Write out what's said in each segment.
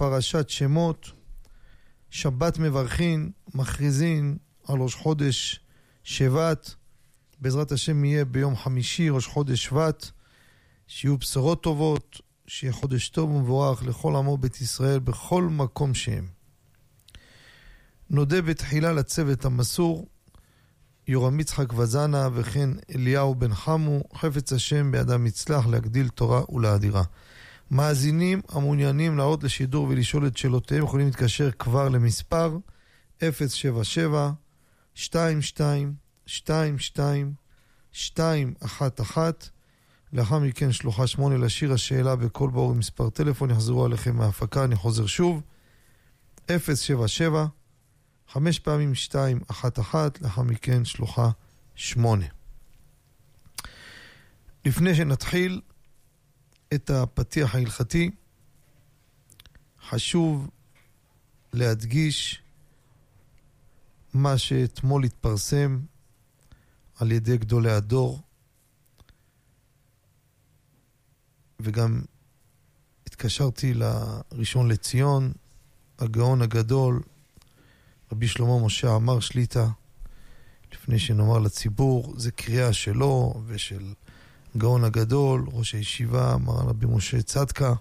פרשת שמות, שבת מברכין, מכריזין על ראש חודש שבט, בעזרת השם יהיה ביום חמישי, ראש חודש שבט, שיהיו בשורות טובות, שיהיה חודש טוב ומבורך לכל עמו בית ישראל בכל מקום שהם. נודה בתחילה לצוות המסור, יורם יצחק וזנה וכן אליהו בן חמו, חפץ השם בידם יצלח להגדיל תורה ולאדירה. מאזינים המעוניינים לעלות לשידור ולשאול את שאלותיהם יכולים להתקשר כבר למספר 077 22 22 211 לאחר מכן שלוחה 8 לשיר השאלה בקול ברור מספר טלפון יחזרו עליכם מההפקה, אני חוזר שוב. 077 חמש פעמים שתיים, אחת אחת, לאחר מכן שלוחה שמונה. לפני שנתחיל את הפתיח ההלכתי, חשוב להדגיש מה שאתמול התפרסם על ידי גדולי הדור, וגם התקשרתי לראשון לציון, הגאון הגדול, רבי שלמה משה אמר שליטה, לפני שנאמר לציבור, זה קריאה שלו ושל גאון הגדול, ראש הישיבה, אמר רבי משה צדקה,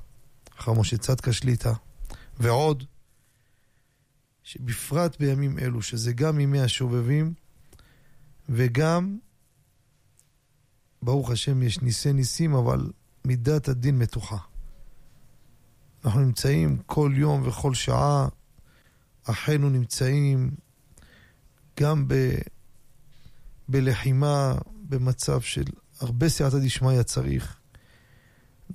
אחר משה צדקה שליטה, ועוד, שבפרט בימים אלו, שזה גם ימי השובבים, וגם, ברוך השם, יש ניסי ניסים, אבל מידת הדין מתוחה. אנחנו נמצאים כל יום וכל שעה אחינו נמצאים גם ב, בלחימה, במצב של הרבה סייעתא דשמיא צריך.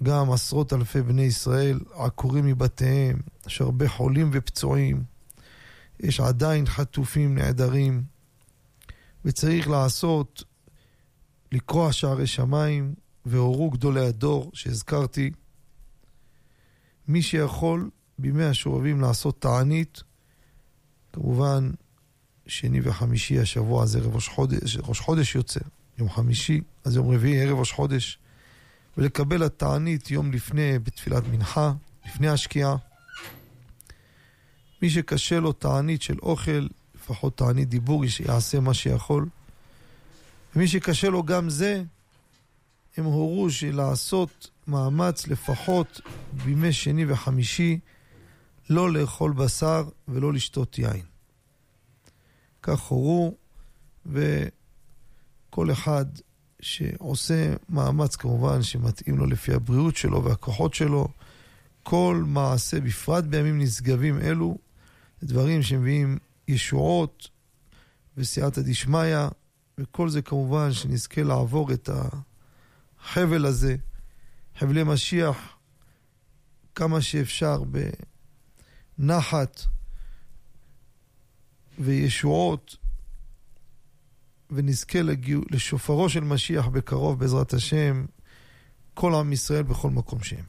גם עשרות אלפי בני ישראל עקורים מבתיהם, יש הרבה חולים ופצועים, יש עדיין חטופים נעדרים, וצריך לעשות, לקרוע שערי שמיים, והורו גדולי הדור שהזכרתי. מי שיכול בימי השובבים לעשות תענית, כמובן, שני וחמישי השבוע הזה ראש חודש, ראש חודש יוצא, יום חמישי, אז יום רביעי ערב ראש חודש, ולקבל התענית יום לפני בתפילת מנחה, לפני השקיעה. מי שקשה לו תענית של אוכל, לפחות תענית דיבור, יעשה מה שיכול. ומי שקשה לו גם זה, הם הורו לעשות מאמץ לפחות בימי שני וחמישי לא לאכול בשר ולא לשתות יין. כך הורו, וכל אחד שעושה מאמץ כמובן שמתאים לו לפי הבריאות שלו והכוחות שלו, כל מעשה, בפרט בימים נשגבים אלו, זה דברים שמביאים ישועות וסייעתא דשמיא, וכל זה כמובן שנזכה לעבור את החבל הזה, חבלי משיח, כמה שאפשר בנחת וישועות, ונזכה לגיע, לשופרו של משיח בקרוב בעזרת השם, כל עם ישראל בכל מקום שהם.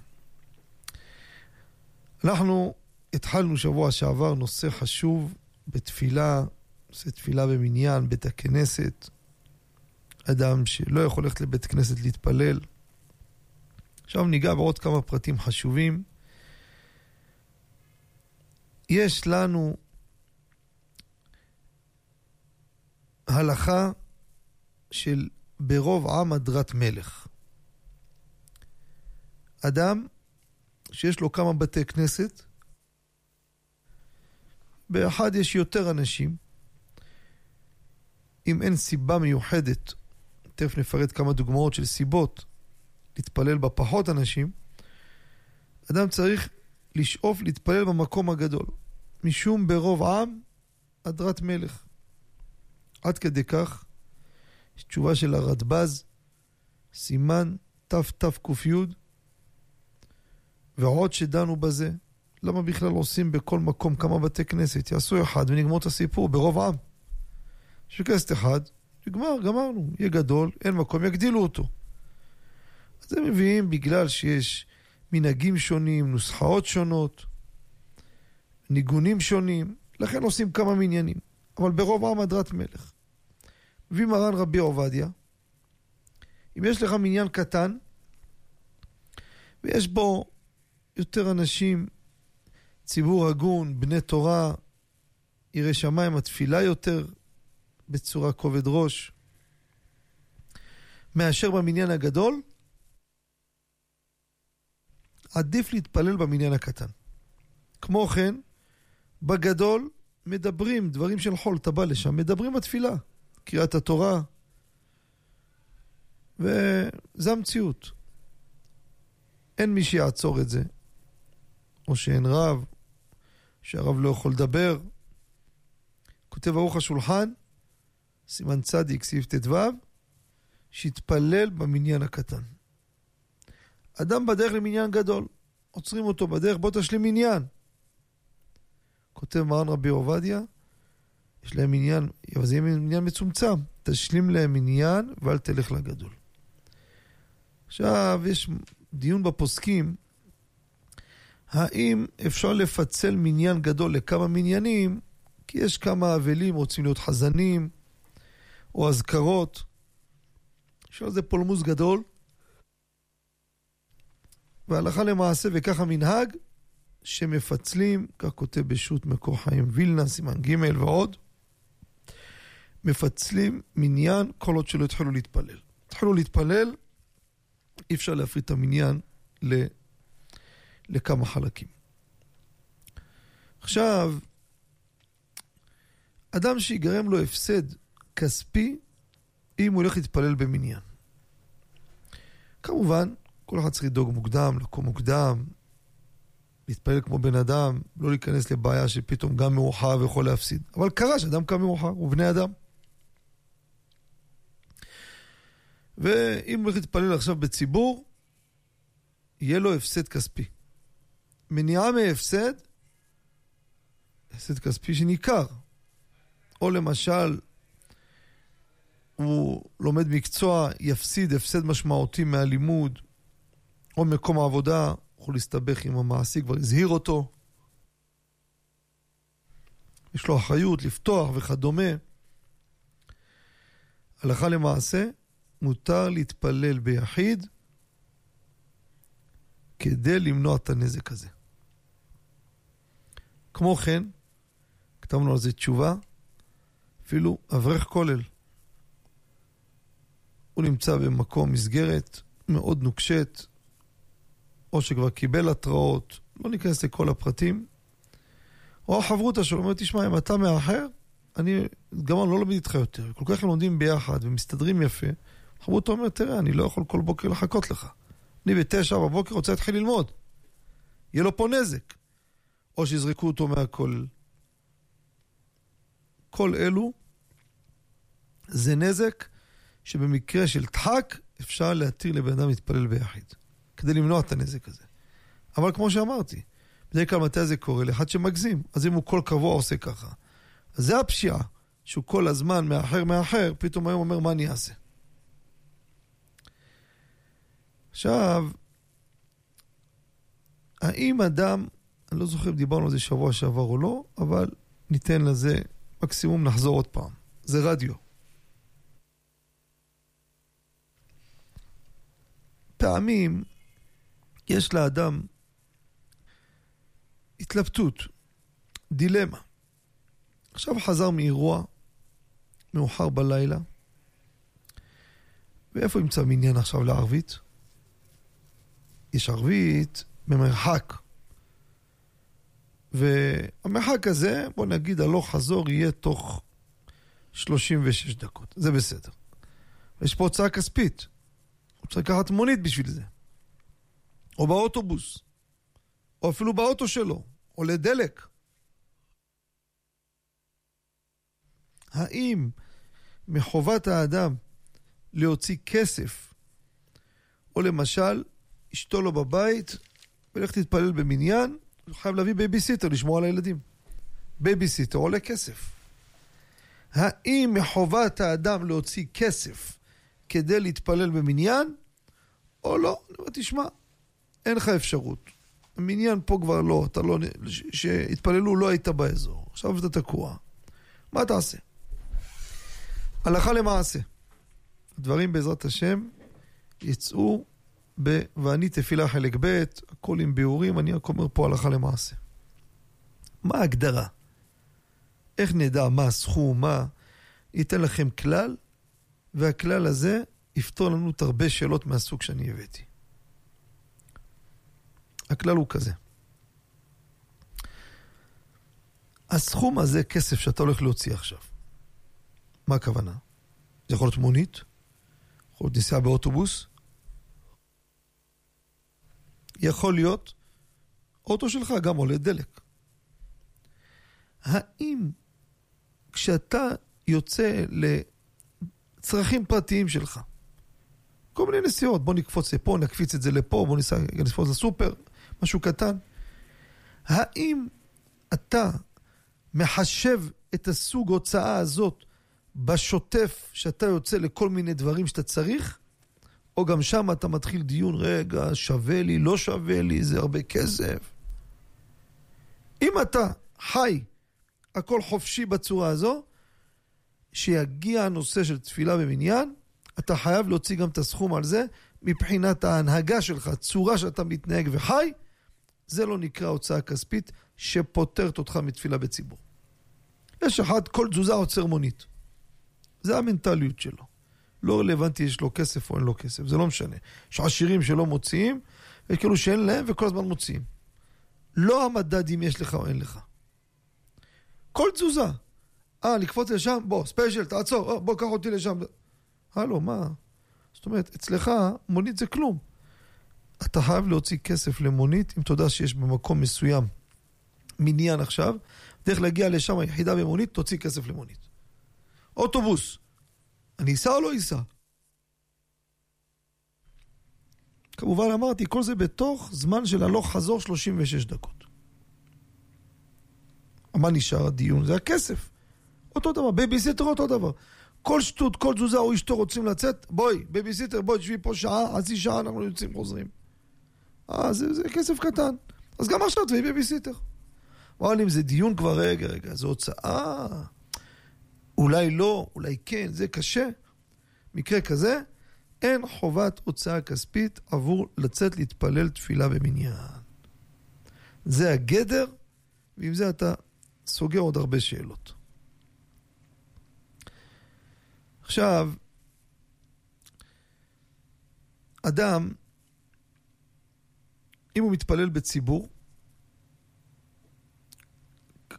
אנחנו התחלנו שבוע שעבר נושא חשוב בתפילה, נושא תפילה במניין, בית הכנסת. אדם שלא יכול ללכת לבית כנסת להתפלל. עכשיו ניגע בעוד כמה פרטים חשובים. יש לנו הלכה של ברוב עם הדרת מלך. אדם שיש לו כמה בתי כנסת, באחד יש יותר אנשים. אם אין סיבה מיוחדת, תכף נפרט כמה דוגמאות של סיבות להתפלל בה פחות אנשים, אדם צריך לשאוף להתפלל במקום הגדול. משום ברוב עם, הדרת מלך. עד כדי כך, יש תשובה של הרדב"ז, סימן תתק"י, ועוד שדנו בזה, למה בכלל עושים בכל מקום כמה בתי כנסת? יעשו אחד ונגמור את הסיפור ברוב עם. יש כנסת אחד, נגמר, גמרנו. יהיה גדול, אין מקום, יגדילו אותו. אז הם מביאים בגלל שיש מנהגים שונים, נוסחאות שונות, ניגונים שונים, לכן עושים כמה מניינים. אבל ברוב עם הדרת מלך. מביא מרן רבי עובדיה, אם יש לך מניין קטן, ויש בו יותר אנשים, ציבור הגון, בני תורה, ירא שמיים, התפילה יותר בצורה כובד ראש, מאשר במניין הגדול, עדיף להתפלל במניין הקטן. כמו כן, בגדול מדברים דברים של חול, אתה בא לשם, מדברים בתפילה, קריאת התורה, וזה המציאות. אין מי שיעצור את זה, או שאין רב, שהרב לא יכול לדבר. כותב ערוך השולחן, סימן צדיק, סעיף ט"ו, שיתפלל במניין הקטן. אדם בדרך למניין גדול, עוצרים אותו בדרך, בוא תשלים מניין. כותב מרן רבי עובדיה, יש להם מניין, אבל זה יהיה מניין מצומצם, תשלים להם מניין ואל תלך לגדול. עכשיו, יש דיון בפוסקים, האם אפשר לפצל מניין גדול לכמה מניינים, כי יש כמה אבלים רוצים להיות חזנים, או אזכרות. יש על זה פולמוס גדול. והלכה למעשה, וכך המנהג, שמפצלים, כך כותב בשו"ת מקור חיים וילנה, סימן ג' ועוד, מפצלים מניין כל עוד שלא התחילו להתפלל. התחילו להתפלל, אי אפשר להפריד את המניין ל... לכמה חלקים. עכשיו, אדם שיגרם לו הפסד כספי אם הוא הולך להתפלל במניין. כמובן, כל אחד צריך לדאוג מוקדם, לקום מוקדם, להתפלל כמו בן אדם, לא להיכנס לבעיה שפתאום גם מאוחר ויכול להפסיד. אבל קרה שאדם קם מאוחר, הוא בני אדם. ואם הוא הולך להתפלל עכשיו בציבור, יהיה לו הפסד כספי. מניעה מהפסד, הפסד כספי שניכר. או למשל, הוא לומד מקצוע, יפסיד הפסד משמעותי מהלימוד, או מקום העבודה, יכול להסתבך עם המעסיק, כבר הזהיר אותו. יש לו אחריות לפתוח וכדומה. הלכה למעשה, מותר להתפלל ביחיד כדי למנוע את הנזק הזה. כמו כן, כתבנו על זה תשובה, אפילו אברך כולל. הוא נמצא במקום, מסגרת מאוד נוקשת, או שכבר קיבל התראות, לא ניכנס לכל הפרטים, או החברותא שלו אומר, תשמע, אם אתה מאחר, אני גם לא לומד איתך יותר. כל כך הם לומדים ביחד ומסתדרים יפה. חברותא אומר, תראה, אני לא יכול כל בוקר לחכות לך. אני בתשע בבוקר רוצה להתחיל ללמוד. יהיה לו פה נזק. או שיזרקו אותו מהכולל. כל אלו זה נזק שבמקרה של דחק אפשר להתיר לבן אדם להתפלל ביחיד, כדי למנוע את הנזק הזה. אבל כמו שאמרתי, בדרך כלל מתי זה קורה? לאחד שמגזים. אז אם הוא כל קבוע עושה ככה. אז זה הפשיעה, שהוא כל הזמן מאחר מאחר, פתאום היום אומר מה אני אעשה. עכשיו, האם אדם, אני לא זוכר אם דיברנו על זה שבוע שעבר או לא, אבל ניתן לזה, מקסימום נחזור עוד פעם. זה רדיו. פעמים יש לאדם התלבטות, דילמה. עכשיו חזר מאירוע, מאוחר בלילה, ואיפה ימצא מניין עכשיו לערבית? יש ערבית במרחק. והמרחק הזה, בוא נגיד הלוך חזור יהיה תוך 36 דקות, זה בסדר. יש פה הוצאה כספית, הוא צריך לקחת מונית בשביל זה. או באוטובוס, או אפילו באוטו שלו, או לדלק. האם מחובת האדם להוציא כסף, או למשל, אשתו לא בבית, וללכת להתפלל במניין, הוא חייב להביא בייביסיטר לשמור על הילדים. בייביסיטר עולה כסף. האם מחובת האדם להוציא כסף כדי להתפלל במניין, או לא? אני אומר, תשמע, אין לך אפשרות. המניין פה כבר לא, אתה לא, שהתפללו לא היית באזור, עכשיו אתה תקוע. מה תעשה? הלכה למעשה. הדברים בעזרת השם יצאו ב... ואני תפילה חלק ב', הכל עם ביאורים, אני רק אומר פה הלכה למעשה. מה ההגדרה? איך נדע מה הסכום, מה... ייתן לכם כלל, והכלל הזה יפתור לנו את הרבה שאלות מהסוג שאני הבאתי. הכלל הוא כזה. הסכום הזה, כסף שאתה הולך להוציא עכשיו, מה הכוונה? זה יכול להיות מונית, יכול להיות נסיעה באוטובוס, יכול להיות אוטו שלך גם עולה דלק. האם כשאתה יוצא לצרכים פרטיים שלך, כל מיני נסיעות, בוא נקפוץ לפה, נקפיץ את זה לפה, בוא ניסע, נקפוץ לסופר, משהו קטן. האם אתה מחשב את הסוג הוצאה הזאת בשוטף שאתה יוצא לכל מיני דברים שאתה צריך? או גם שם אתה מתחיל דיון, רגע, שווה לי, לא שווה לי, זה הרבה כסף. אם אתה חי הכל חופשי בצורה הזו, שיגיע הנושא של תפילה במניין, אתה חייב להוציא גם את הסכום על זה, מבחינת ההנהגה שלך, צורה שאתה מתנהג וחי, זה לא נקרא הוצאה כספית שפוטרת אותך מתפילה בציבור. יש אחד, כל תזוזה עוצר מונית. זה המנטליות שלו. לא רלוונטי יש לו כסף או אין לו כסף, זה לא משנה. יש עשירים שלא מוציאים, ויש כאלו שאין להם וכל הזמן מוציאים. לא המדד אם יש לך או אין לך. כל תזוזה. אה, לקפוץ לשם? בוא, ספיישל, תעצור, אה, בוא, קח אותי לשם. הלו, מה? זאת אומרת, אצלך מונית זה כלום. אתה חייב להוציא כסף למונית, אם אתה יודע שיש במקום מסוים מניין עכשיו, דרך להגיע לשם יחידה במונית, תוציא כסף למונית. אוטובוס, אני אסע או לא אסע? כמובן אמרתי, כל זה בתוך זמן של הלוך חזור 36 דקות. מה נשאר הדיון? זה הכסף. אותו דבר, בייביסיטר אותו דבר. כל שטות, כל תזוזה או אשתו רוצים לצאת, בואי, בייביסיטר, בואי, תשבי פה שעה, חצי שעה, אנחנו יוצאים, חוזרים. אה, זה, זה כסף קטן. אז גם עכשיו תביאי בייביסיטר. אבל אם זה דיון כבר, רגע, רגע, זו הוצאה. אולי לא, אולי כן, זה קשה. מקרה כזה, אין חובת הוצאה כספית עבור לצאת להתפלל תפילה במניין. זה הגדר, ועם זה אתה סוגר עוד הרבה שאלות. עכשיו, אדם, אם הוא מתפלל בציבור,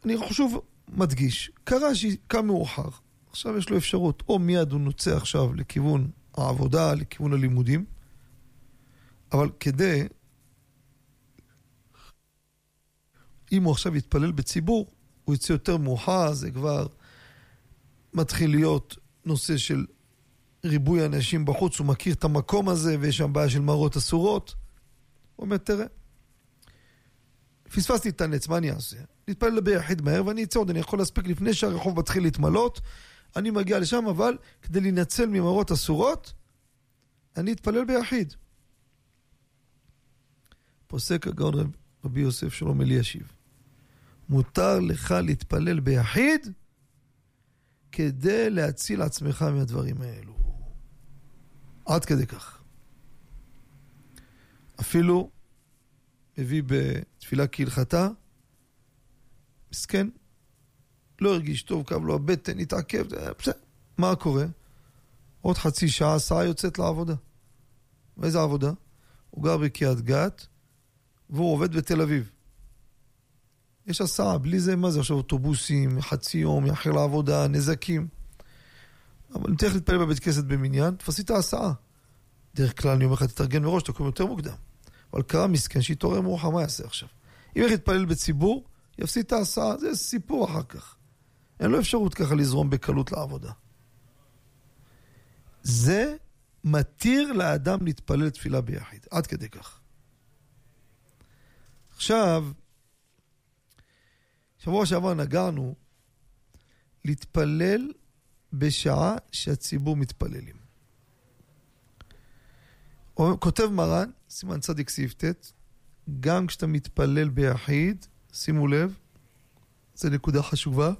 אני שוב מדגיש, קרה שקם מאוחר, עכשיו יש לו אפשרות, או מיד הוא נוצא עכשיו לכיוון העבודה, לכיוון הלימודים, אבל כדי, אם הוא עכשיו יתפלל בציבור, הוא יצא יותר מאוחר, זה כבר מתחיל להיות נושא של ריבוי אנשים בחוץ, הוא מכיר את המקום הזה ויש שם בעיה של מראות אסורות. הוא אומר, תראה, פספסתי את הנץ, מה אני אעשה? נתפלל ביחיד מהר ואני אצא עוד, אני יכול להספיק לפני שהרחוב מתחיל להתמלות, אני מגיע לשם, אבל כדי להינצל ממראות אסורות, אני אתפלל ביחיד. פוסק הגאון רב, רבי יוסף שלום אלישיב. מותר לך להתפלל ביחיד כדי להציל עצמך מהדברים האלו. עד כדי כך. אפילו מביא בתפילה כהלכתה, מסכן, לא הרגיש טוב, כאב לו הבטן, התעכב, בסדר. מה קורה? עוד חצי שעה הסעה יוצאת לעבודה. ואיזה עבודה? הוא גר בקריית גת, והוא עובד בתל אביב. יש הסעה, בלי זה מה זה עכשיו אוטובוסים, חצי יום, יאחר לעבודה, נזקים. אבל אם תלך להתפלל בבית כנסת במניין, תפסי את ההסעה. דרך כלל אני אומר לך, תתארגן מראש, תקום יותר מוקדם. אבל קרה מסכן שהתעורר מאוחר, מה יעשה עכשיו? אם ילך להתפלל בציבור, יפסיד את ההסעה, זה סיפור אחר כך. אין לו אפשרות ככה לזרום בקלות לעבודה. זה מתיר לאדם להתפלל תפילה ביחיד, עד כדי כך. עכשיו, שבוע שעבר נגענו להתפלל בשעה שהציבור מתפללים. כותב מרן, סימן צדיק סעיף ט', גם כשאתה מתפלל ביחיד, שימו לב, זו נקודה חשובה.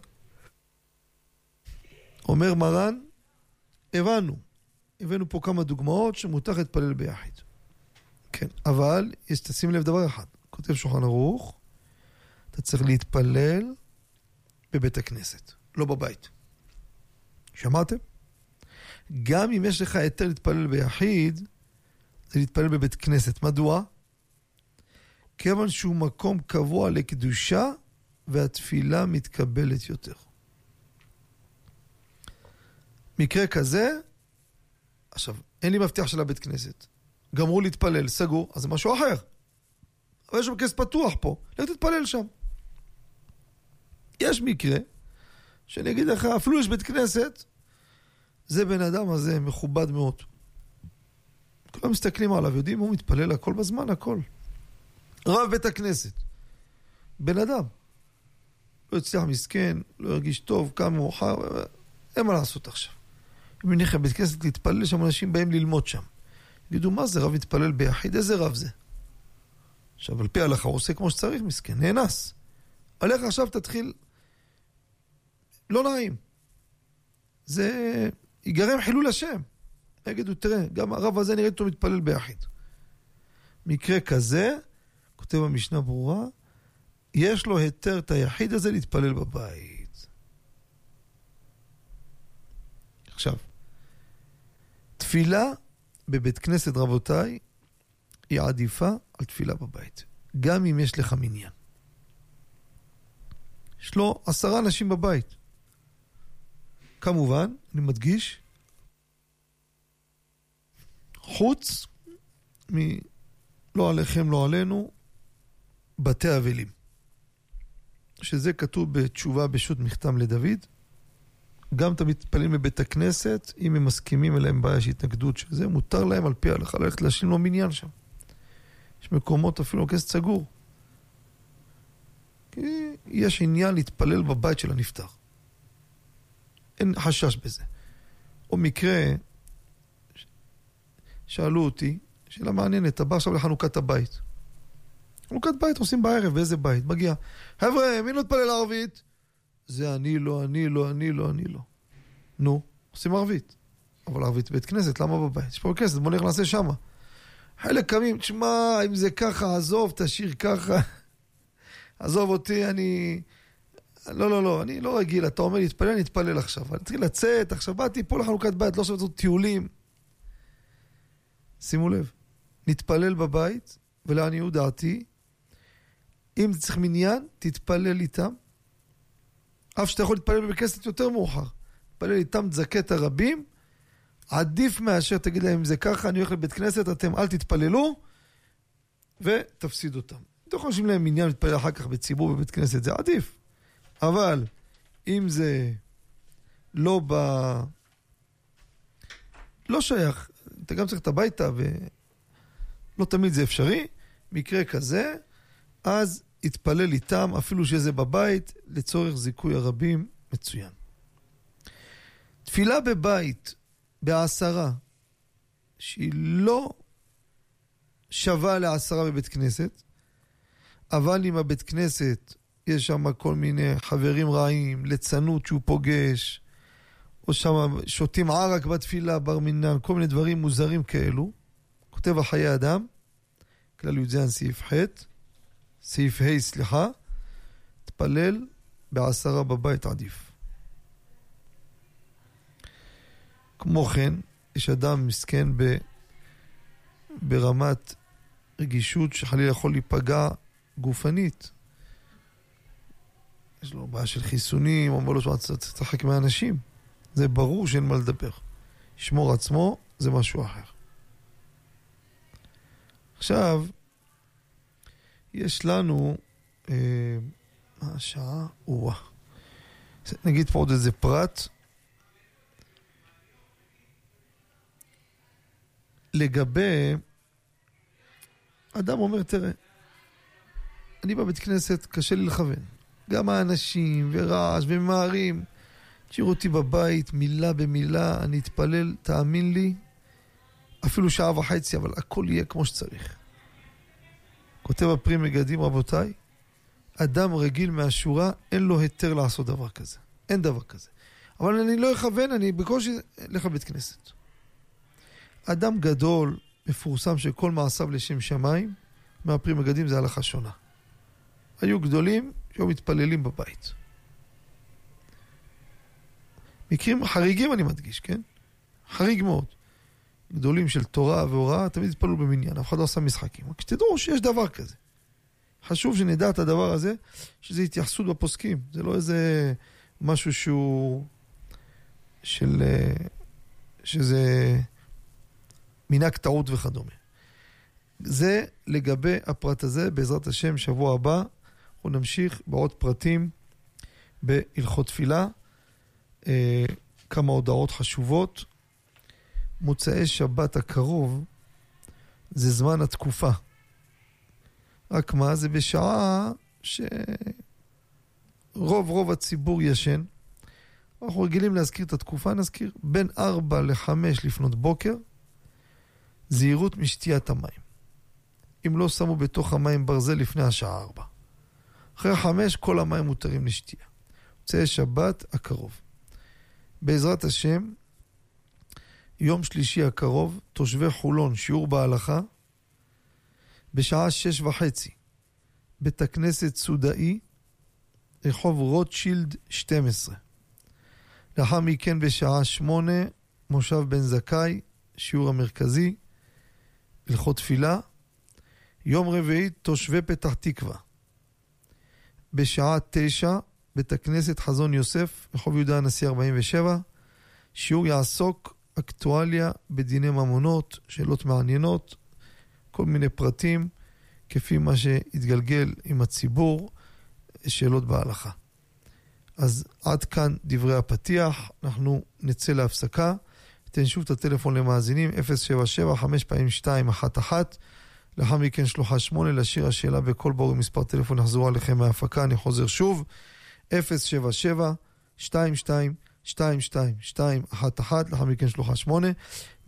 אומר מרן, הבנו, הבאנו פה כמה דוגמאות שמותר להתפלל ביחיד. כן, אבל יש, תשים לב דבר אחד, כותב שולחן ערוך, אתה צריך להתפלל בבית הכנסת, לא בבית. שמעתם? גם אם יש לך היתר להתפלל ביחיד, זה להתפלל בבית כנסת. מדוע? כיוון שהוא מקום קבוע לקדושה והתפילה מתקבלת יותר. מקרה כזה, עכשיו, אין לי מבטיח של הבית כנסת. גמרו להתפלל, סגור, אז זה משהו אחר. אבל יש שם כס פתוח פה, לך תתפלל שם. יש מקרה, שאני אגיד לך, אפילו יש בית כנסת, זה בן אדם הזה מכובד מאוד. כולם מסתכלים עליו, יודעים, הוא מתפלל הכל בזמן, הכל. רב בית הכנסת. בן אדם. לא הצליח מסכן, לא הרגיש טוב, קם מאוחר, אין מה לעשות עכשיו. אם נלך לבית כנסת להתפלל, שם אנשים באים ללמוד שם. יגידו, מה זה רב מתפלל ביחיד? איזה רב זה? עכשיו, על פי ההלכה הוא עושה כמו שצריך, מסכן, נאנס. עליך עכשיו תתחיל... לא נעים. זה ייגרם חילול השם. יגידו, תראה, גם הרב הזה נראה אותו מתפלל ביחיד. מקרה כזה, כותב המשנה ברורה, יש לו היתר את היחיד הזה להתפלל בבית. עכשיו, תפילה בבית כנסת, רבותיי, היא עדיפה על תפילה בבית. גם אם יש לך מניין. יש לו עשרה אנשים בבית. כמובן, אני מדגיש, חוץ מ... לא עליכם, לא עלינו, בתי אבלים. שזה כתוב בתשובה בשו"ת מכתם לדוד. גם את המתפללים בבית הכנסת, אם הם מסכימים אליהם בעיה של התנגדות של זה, מותר להם על פי ההלכה ללכת להשלים לו מניין שם. יש מקומות אפילו כסף סגור. כי יש עניין להתפלל בבית של הנפטר. אין חשש בזה. או מקרה, שאלו אותי, שאלה מעניינת, אתה בא עכשיו לחנוכת הבית. חנוכת בית עושים בערב, באיזה בית? מגיע. חבר'ה, מי לא ערבית? זה אני לא, אני לא, אני לא, אני לא. נו, עושים ערבית. אבל ערבית בית כנסת, למה בבית? יש פה כנסת, בוא נלך לעשה שמה. חלק קמים, תשמע, אם זה ככה, עזוב, תשאיר ככה. עזוב אותי, אני... לא, לא, לא, אני לא רגיל, אתה אומר להתפלל, אני אתפלל עכשיו. אני צריך לצאת, עכשיו באתי פה לחנוכת בית, לא עכשיו לעשות טיולים. שימו לב, נתפלל בבית, ולעניות דעתי, אם צריך מניין, תתפלל איתם. אף שאתה יכול להתפלל בבית כנסת יותר מאוחר. תתפלל איתם, תזכה את הרבים. עדיף מאשר תגיד להם, אם זה ככה, אני הולך לבית כנסת, אתם אל תתפללו, ותפסיד אותם. אתם חושבים להם מניין להתפלל אחר כך בציבור בבית כנסת, זה עדיף. אבל אם זה לא ב... לא שייך, אתה גם צריך את הביתה, ולא תמיד זה אפשרי, מקרה כזה, אז יתפלל איתם, אפילו שזה בבית, לצורך זיכוי הרבים, מצוין. תפילה בבית, בעשרה, שהיא לא שווה לעשרה בבית כנסת, אבל אם הבית כנסת, יש שם כל מיני חברים רעים, ליצנות שהוא פוגש, או שם שותים ערק בתפילה, בר מינן, כל מיני דברים מוזרים כאלו. כותב החיי אדם, כלל י"ז סעיף ח', סעיף ה', סליחה, תפלל בעשרה בבית עדיף. כמו כן, יש אדם מסכן ב, ברמת רגישות שחלילה יכול להיפגע גופנית. יש לו בעיה של חיסונים, אומר לו לשחק מהאנשים. זה ברור שאין מה לדבר. לשמור עצמו זה משהו אחר. עכשיו, יש לנו, אה, מה השעה? או נגיד פה עוד איזה פרט. לגבי, אדם אומר, תראה, אני בבית כנסת, קשה לי לכוון. גם האנשים, ורעש, וממהרים. תשאירו אותי בבית, מילה במילה, אני אתפלל, תאמין לי, אפילו שעה וחצי, אבל הכל יהיה כמו שצריך. כותב הפרי מגדים, רבותיי, אדם רגיל מהשורה, אין לו היתר לעשות דבר כזה. אין דבר כזה. אבל אני לא אכוון, אני בקושי אלך לבית כנסת. אדם גדול, מפורסם שכל מעשיו לשם שמיים, מהפרי מגדים זה הלכה שונה. היו גדולים שהיו מתפללים בבית. מקרים חריגים אני מדגיש, כן? חריג מאוד. גדולים של תורה והוראה, תמיד התפללו במניין, אף אחד לא עשה משחקים. רק שתדעו שיש דבר כזה. חשוב שנדע את הדבר הזה, שזה התייחסות בפוסקים. זה לא איזה משהו שהוא... של... אה, שזה מנהג טעות וכדומה. זה לגבי הפרט הזה, בעזרת השם, שבוע הבא אנחנו נמשיך בעוד פרטים בהלכות תפילה. אה, כמה הודעות חשובות. מוצאי שבת הקרוב זה זמן התקופה. רק מה, זה בשעה שרוב רוב הציבור ישן. אנחנו רגילים להזכיר את התקופה, נזכיר בין 4 ל-5 לפנות בוקר, זהירות משתיית המים. אם לא שמו בתוך המים ברזל לפני השעה 4. אחרי 5 כל המים מותרים לשתייה. מוצאי שבת הקרוב. בעזרת השם, יום שלישי הקרוב, תושבי חולון, שיעור בהלכה, בשעה שש וחצי, בית הכנסת סודאי, רחוב רוטשילד 12. לאחר מכן בשעה שמונה, מושב בן זכאי, שיעור המרכזי, הלכות תפילה. יום רביעי, תושבי פתח תקווה. בשעה תשע, בית הכנסת חזון יוסף, רחוב יהודה הנשיא 47. שיעור יעסוק אקטואליה בדיני ממונות, שאלות מעניינות, כל מיני פרטים, כפי מה שהתגלגל עם הציבור, שאלות בהלכה. אז עד כאן דברי הפתיח, אנחנו נצא להפסקה. ניתן שוב את הטלפון למאזינים, 077 5 פעמים 211 לאחר מכן שלוחה 8 לשיר השאלה בור עם מספר טלפון יחזרו עליכם מההפקה, אני חוזר שוב, 077 22 2211 לאחר מכן שלוחה 8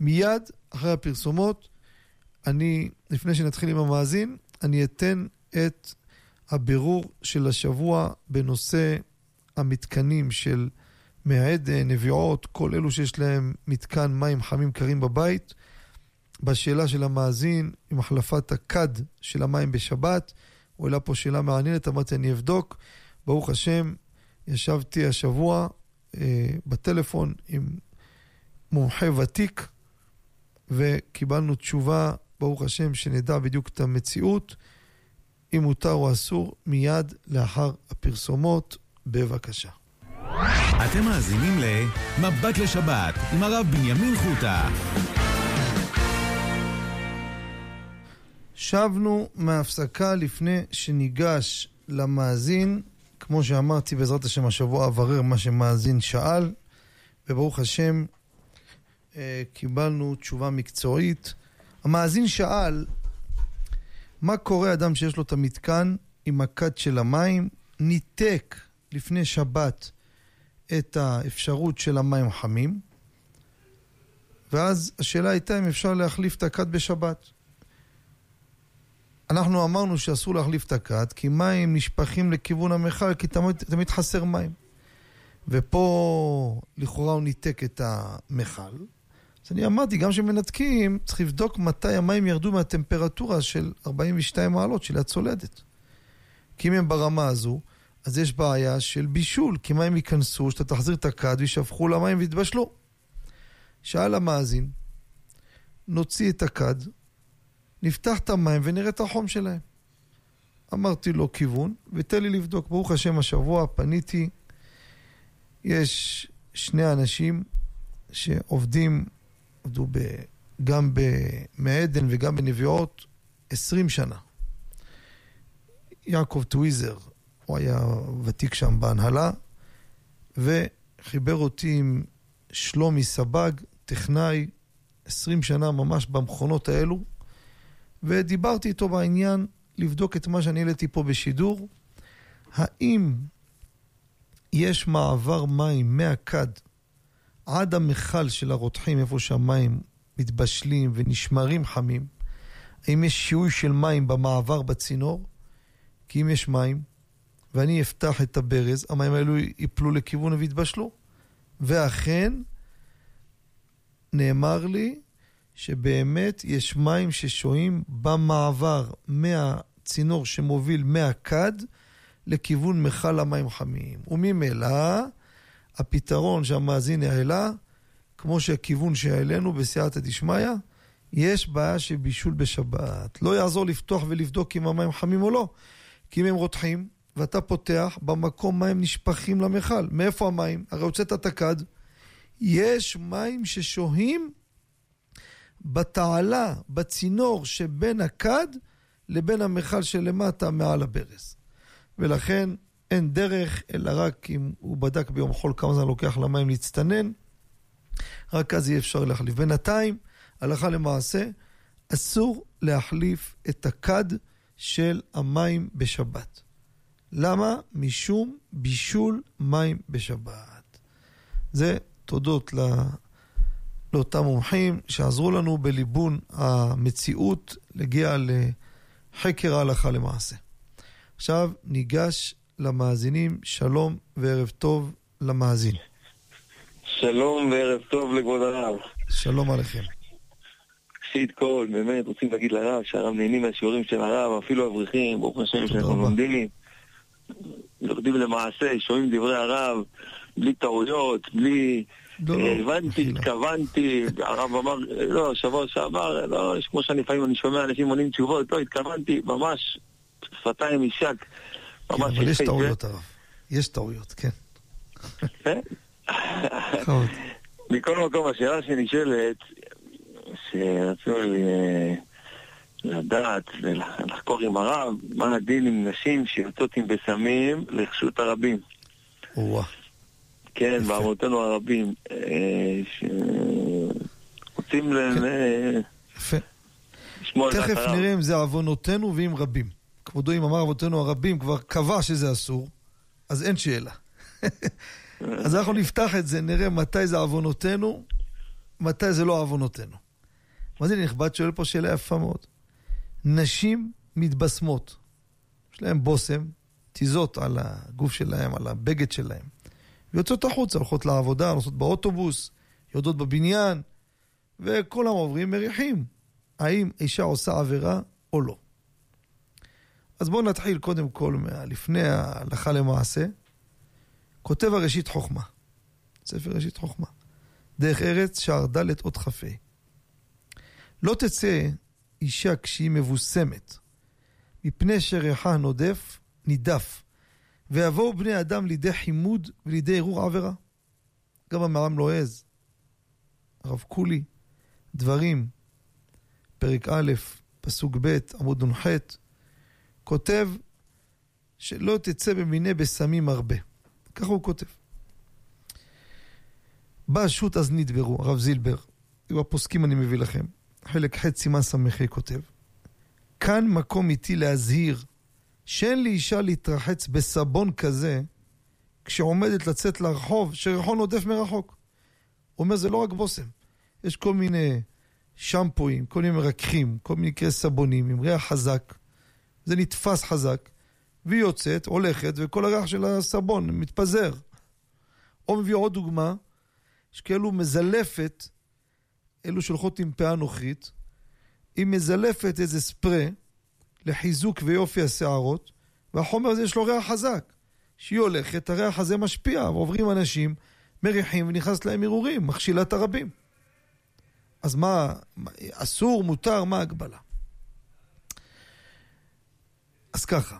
מיד אחרי הפרסומות, אני, לפני שנתחיל עם המאזין, אני אתן את הבירור של השבוע בנושא המתקנים של מי העדן, נביעות, כל אלו שיש להם מתקן מים חמים קרים בבית. בשאלה של המאזין, עם החלפת הכד של המים בשבת, הוא העלה פה שאלה מעניינת, אמרתי אני אבדוק. ברוך השם, ישבתי השבוע אה, בטלפון עם מומחה ותיק, וקיבלנו תשובה, ברוך השם, שנדע בדיוק את המציאות, אם מותר או אסור, מיד לאחר הפרסומות. בבקשה. אתם מאזינים ל"מבט לשבת" עם הרב בנימין חוטה. שבנו מההפסקה לפני שניגש למאזין. כמו שאמרתי, בעזרת השם השבוע אברר מה שמאזין שאל, וברוך השם אה, קיבלנו תשובה מקצועית. המאזין שאל, מה קורה אדם שיש לו את המתקן עם הכד של המים, ניתק לפני שבת את האפשרות של המים החמים, ואז השאלה הייתה אם אפשר להחליף את הכד בשבת. אנחנו אמרנו שאסור להחליף את הכד, כי מים נשפכים לכיוון המכל, כי תמיד, תמיד חסר מים. ופה לכאורה הוא ניתק את המכל. אז אני אמרתי, גם כשמנתקים, צריך לבדוק מתי המים ירדו מהטמפרטורה של 42 מעלות של הצולדת. כי אם הם ברמה הזו, אז יש בעיה של בישול, כי מים ייכנסו, שאתה תחזיר את הכד וישפכו למים ויתבשלו. שאל המאזין, נוציא את הכד, נפתח את המים ונראה את החום שלהם. אמרתי לו כיוון, ותן לי לבדוק. ברוך השם, השבוע פניתי, יש שני אנשים שעובדים, עבדו ב, גם במעדן וגם בנביעות 20 שנה. יעקב טוויזר, הוא היה ותיק שם בהנהלה, וחיבר אותי עם שלומי סבג, טכנאי, 20 שנה ממש במכונות האלו, ודיברתי איתו בעניין לבדוק את מה שאני העליתי פה בשידור. האם יש מעבר מים מהכד עד המכל של הרותחים, איפה שהמים מתבשלים ונשמרים חמים? האם יש שיהוי של מים במעבר בצינור? כי אם יש מים, ואני אפתח את הברז, המים האלו ייפלו לכיוון ויתבשלו. ואכן, נאמר לי שבאמת יש מים ששוהים במעבר מהצינור שמוביל מהכד לכיוון מכל המים חמים. וממילא, הפתרון שהמאזין העלה, כמו שהכיוון שהעלינו בסייעתא דשמיא, יש בעיה של בישול בשבת. לא יעזור לפתוח ולבדוק אם המים חמים או לא. כי אם הם רותחים, ואתה פותח, במקום מים נשפכים למכל. מאיפה המים? הרי הוצאת את הכד. יש מים ששוהים בתעלה, בצינור שבין הכד לבין המכל שלמטה מעל הברז. ולכן אין דרך, אלא רק אם הוא בדק ביום חול כמה זמן לוקח למים להצטנן, רק אז יהיה אפשר להחליף. בינתיים, הלכה למעשה, אסור להחליף את הכד של המים בשבת. למה? משום בישול מים בשבת. זה תודות לא... לאותם מומחים שעזרו לנו בליבון המציאות להגיע לחקר ההלכה למעשה. עכשיו ניגש למאזינים, שלום וערב טוב למאזין. שלום וערב טוב לכבוד הרב. שלום עליכם. ראשית כל, באמת, רוצים להגיד לרב שהרב נהנים מהשיעורים של הרב, אפילו אברכים, ברוך השם שאנחנו לומדים. לומדים למעשה, שומעים דברי הרב, בלי טעויות, בלי... לא, לא, הבנתי, התכוונתי, הרב אמר, לא, שבוע שעבר, לא, כמו שאני לפעמים אני שומע אנשים עונים תשובות, לא, התכוונתי, ממש, שפתיים יישק. כן, אבל יש טעויות, הרב. יש טעויות, כן. כן? מכל מקום, השאלה שנשאלת, שרצו אה, לדעת ולחקור עם הרב, מה הדין עם נשים שיוצאות עם בשמים לרשות הרבים. כן, בעמותינו הרבים, אה, שרוצים ל... כן. יפה. תכף נראה אם זה עוונותינו ואם רבים. כבודו, אם אמר אבותינו הרבים, כבר קבע שזה אסור, אז אין שאלה. אז אנחנו נפתח את זה, נראה מתי זה עוונותינו, מתי זה לא עוונותינו. מה זה נכבד? שואל פה שאלה יפה מאוד. נשים מתבשמות, יש להן בושם, תיזות על הגוף שלהם, על הבגד שלהם, ויוצאות החוצה, הולכות לעבודה, נוסעות באוטובוס, יורדות בבניין, וכולם עוברים מריחים. האם אישה עושה עבירה או לא? אז בואו נתחיל קודם כל, לפני ההלכה למעשה. כותב הראשית חוכמה, ספר ראשית חוכמה. דרך ארץ, שער ד' אות כ"ה. לא תצא אישה כשהיא מבוסמת, מפני שריחה נודף, נידף, ויבואו בני אדם לידי חימוד ולידי ערעור עבירה. גם המעם לא העז. הרב קולי, דברים, פרק א', פסוק ב', עמוד נ"ח, כותב שלא תצא במיני בשמים הרבה. ככה הוא כותב. בא שו"ת אז נדברו, הרב זילבר, הפוסקים אני מביא לכם. חלק ח' סימן ס"ה כותב, כאן מקום איתי להזהיר שאין לאישה להתרחץ בסבון כזה כשעומדת לצאת לרחוב שריחו נודף מרחוק. הוא אומר, זה לא רק בושם, יש כל מיני שמפואים, כל מיני מרככים, כל מיני קרי סבונים עם ריח חזק, זה נתפס חזק, והיא יוצאת, הולכת, וכל הריח של הסבון מתפזר. או מביא עוד דוגמה, יש כאלו מזלפת אלו שהולכות עם פאה נוכרית, היא מזלפת איזה ספרי לחיזוק ויופי השערות, והחומר הזה יש לו ריח חזק. כשהיא הולכת, הריח הזה משפיע, ועוברים אנשים, מריחים ונכנס להם הרהורים, מכשילה את הרבים. אז מה, אסור, מותר, מה ההגבלה? אז ככה,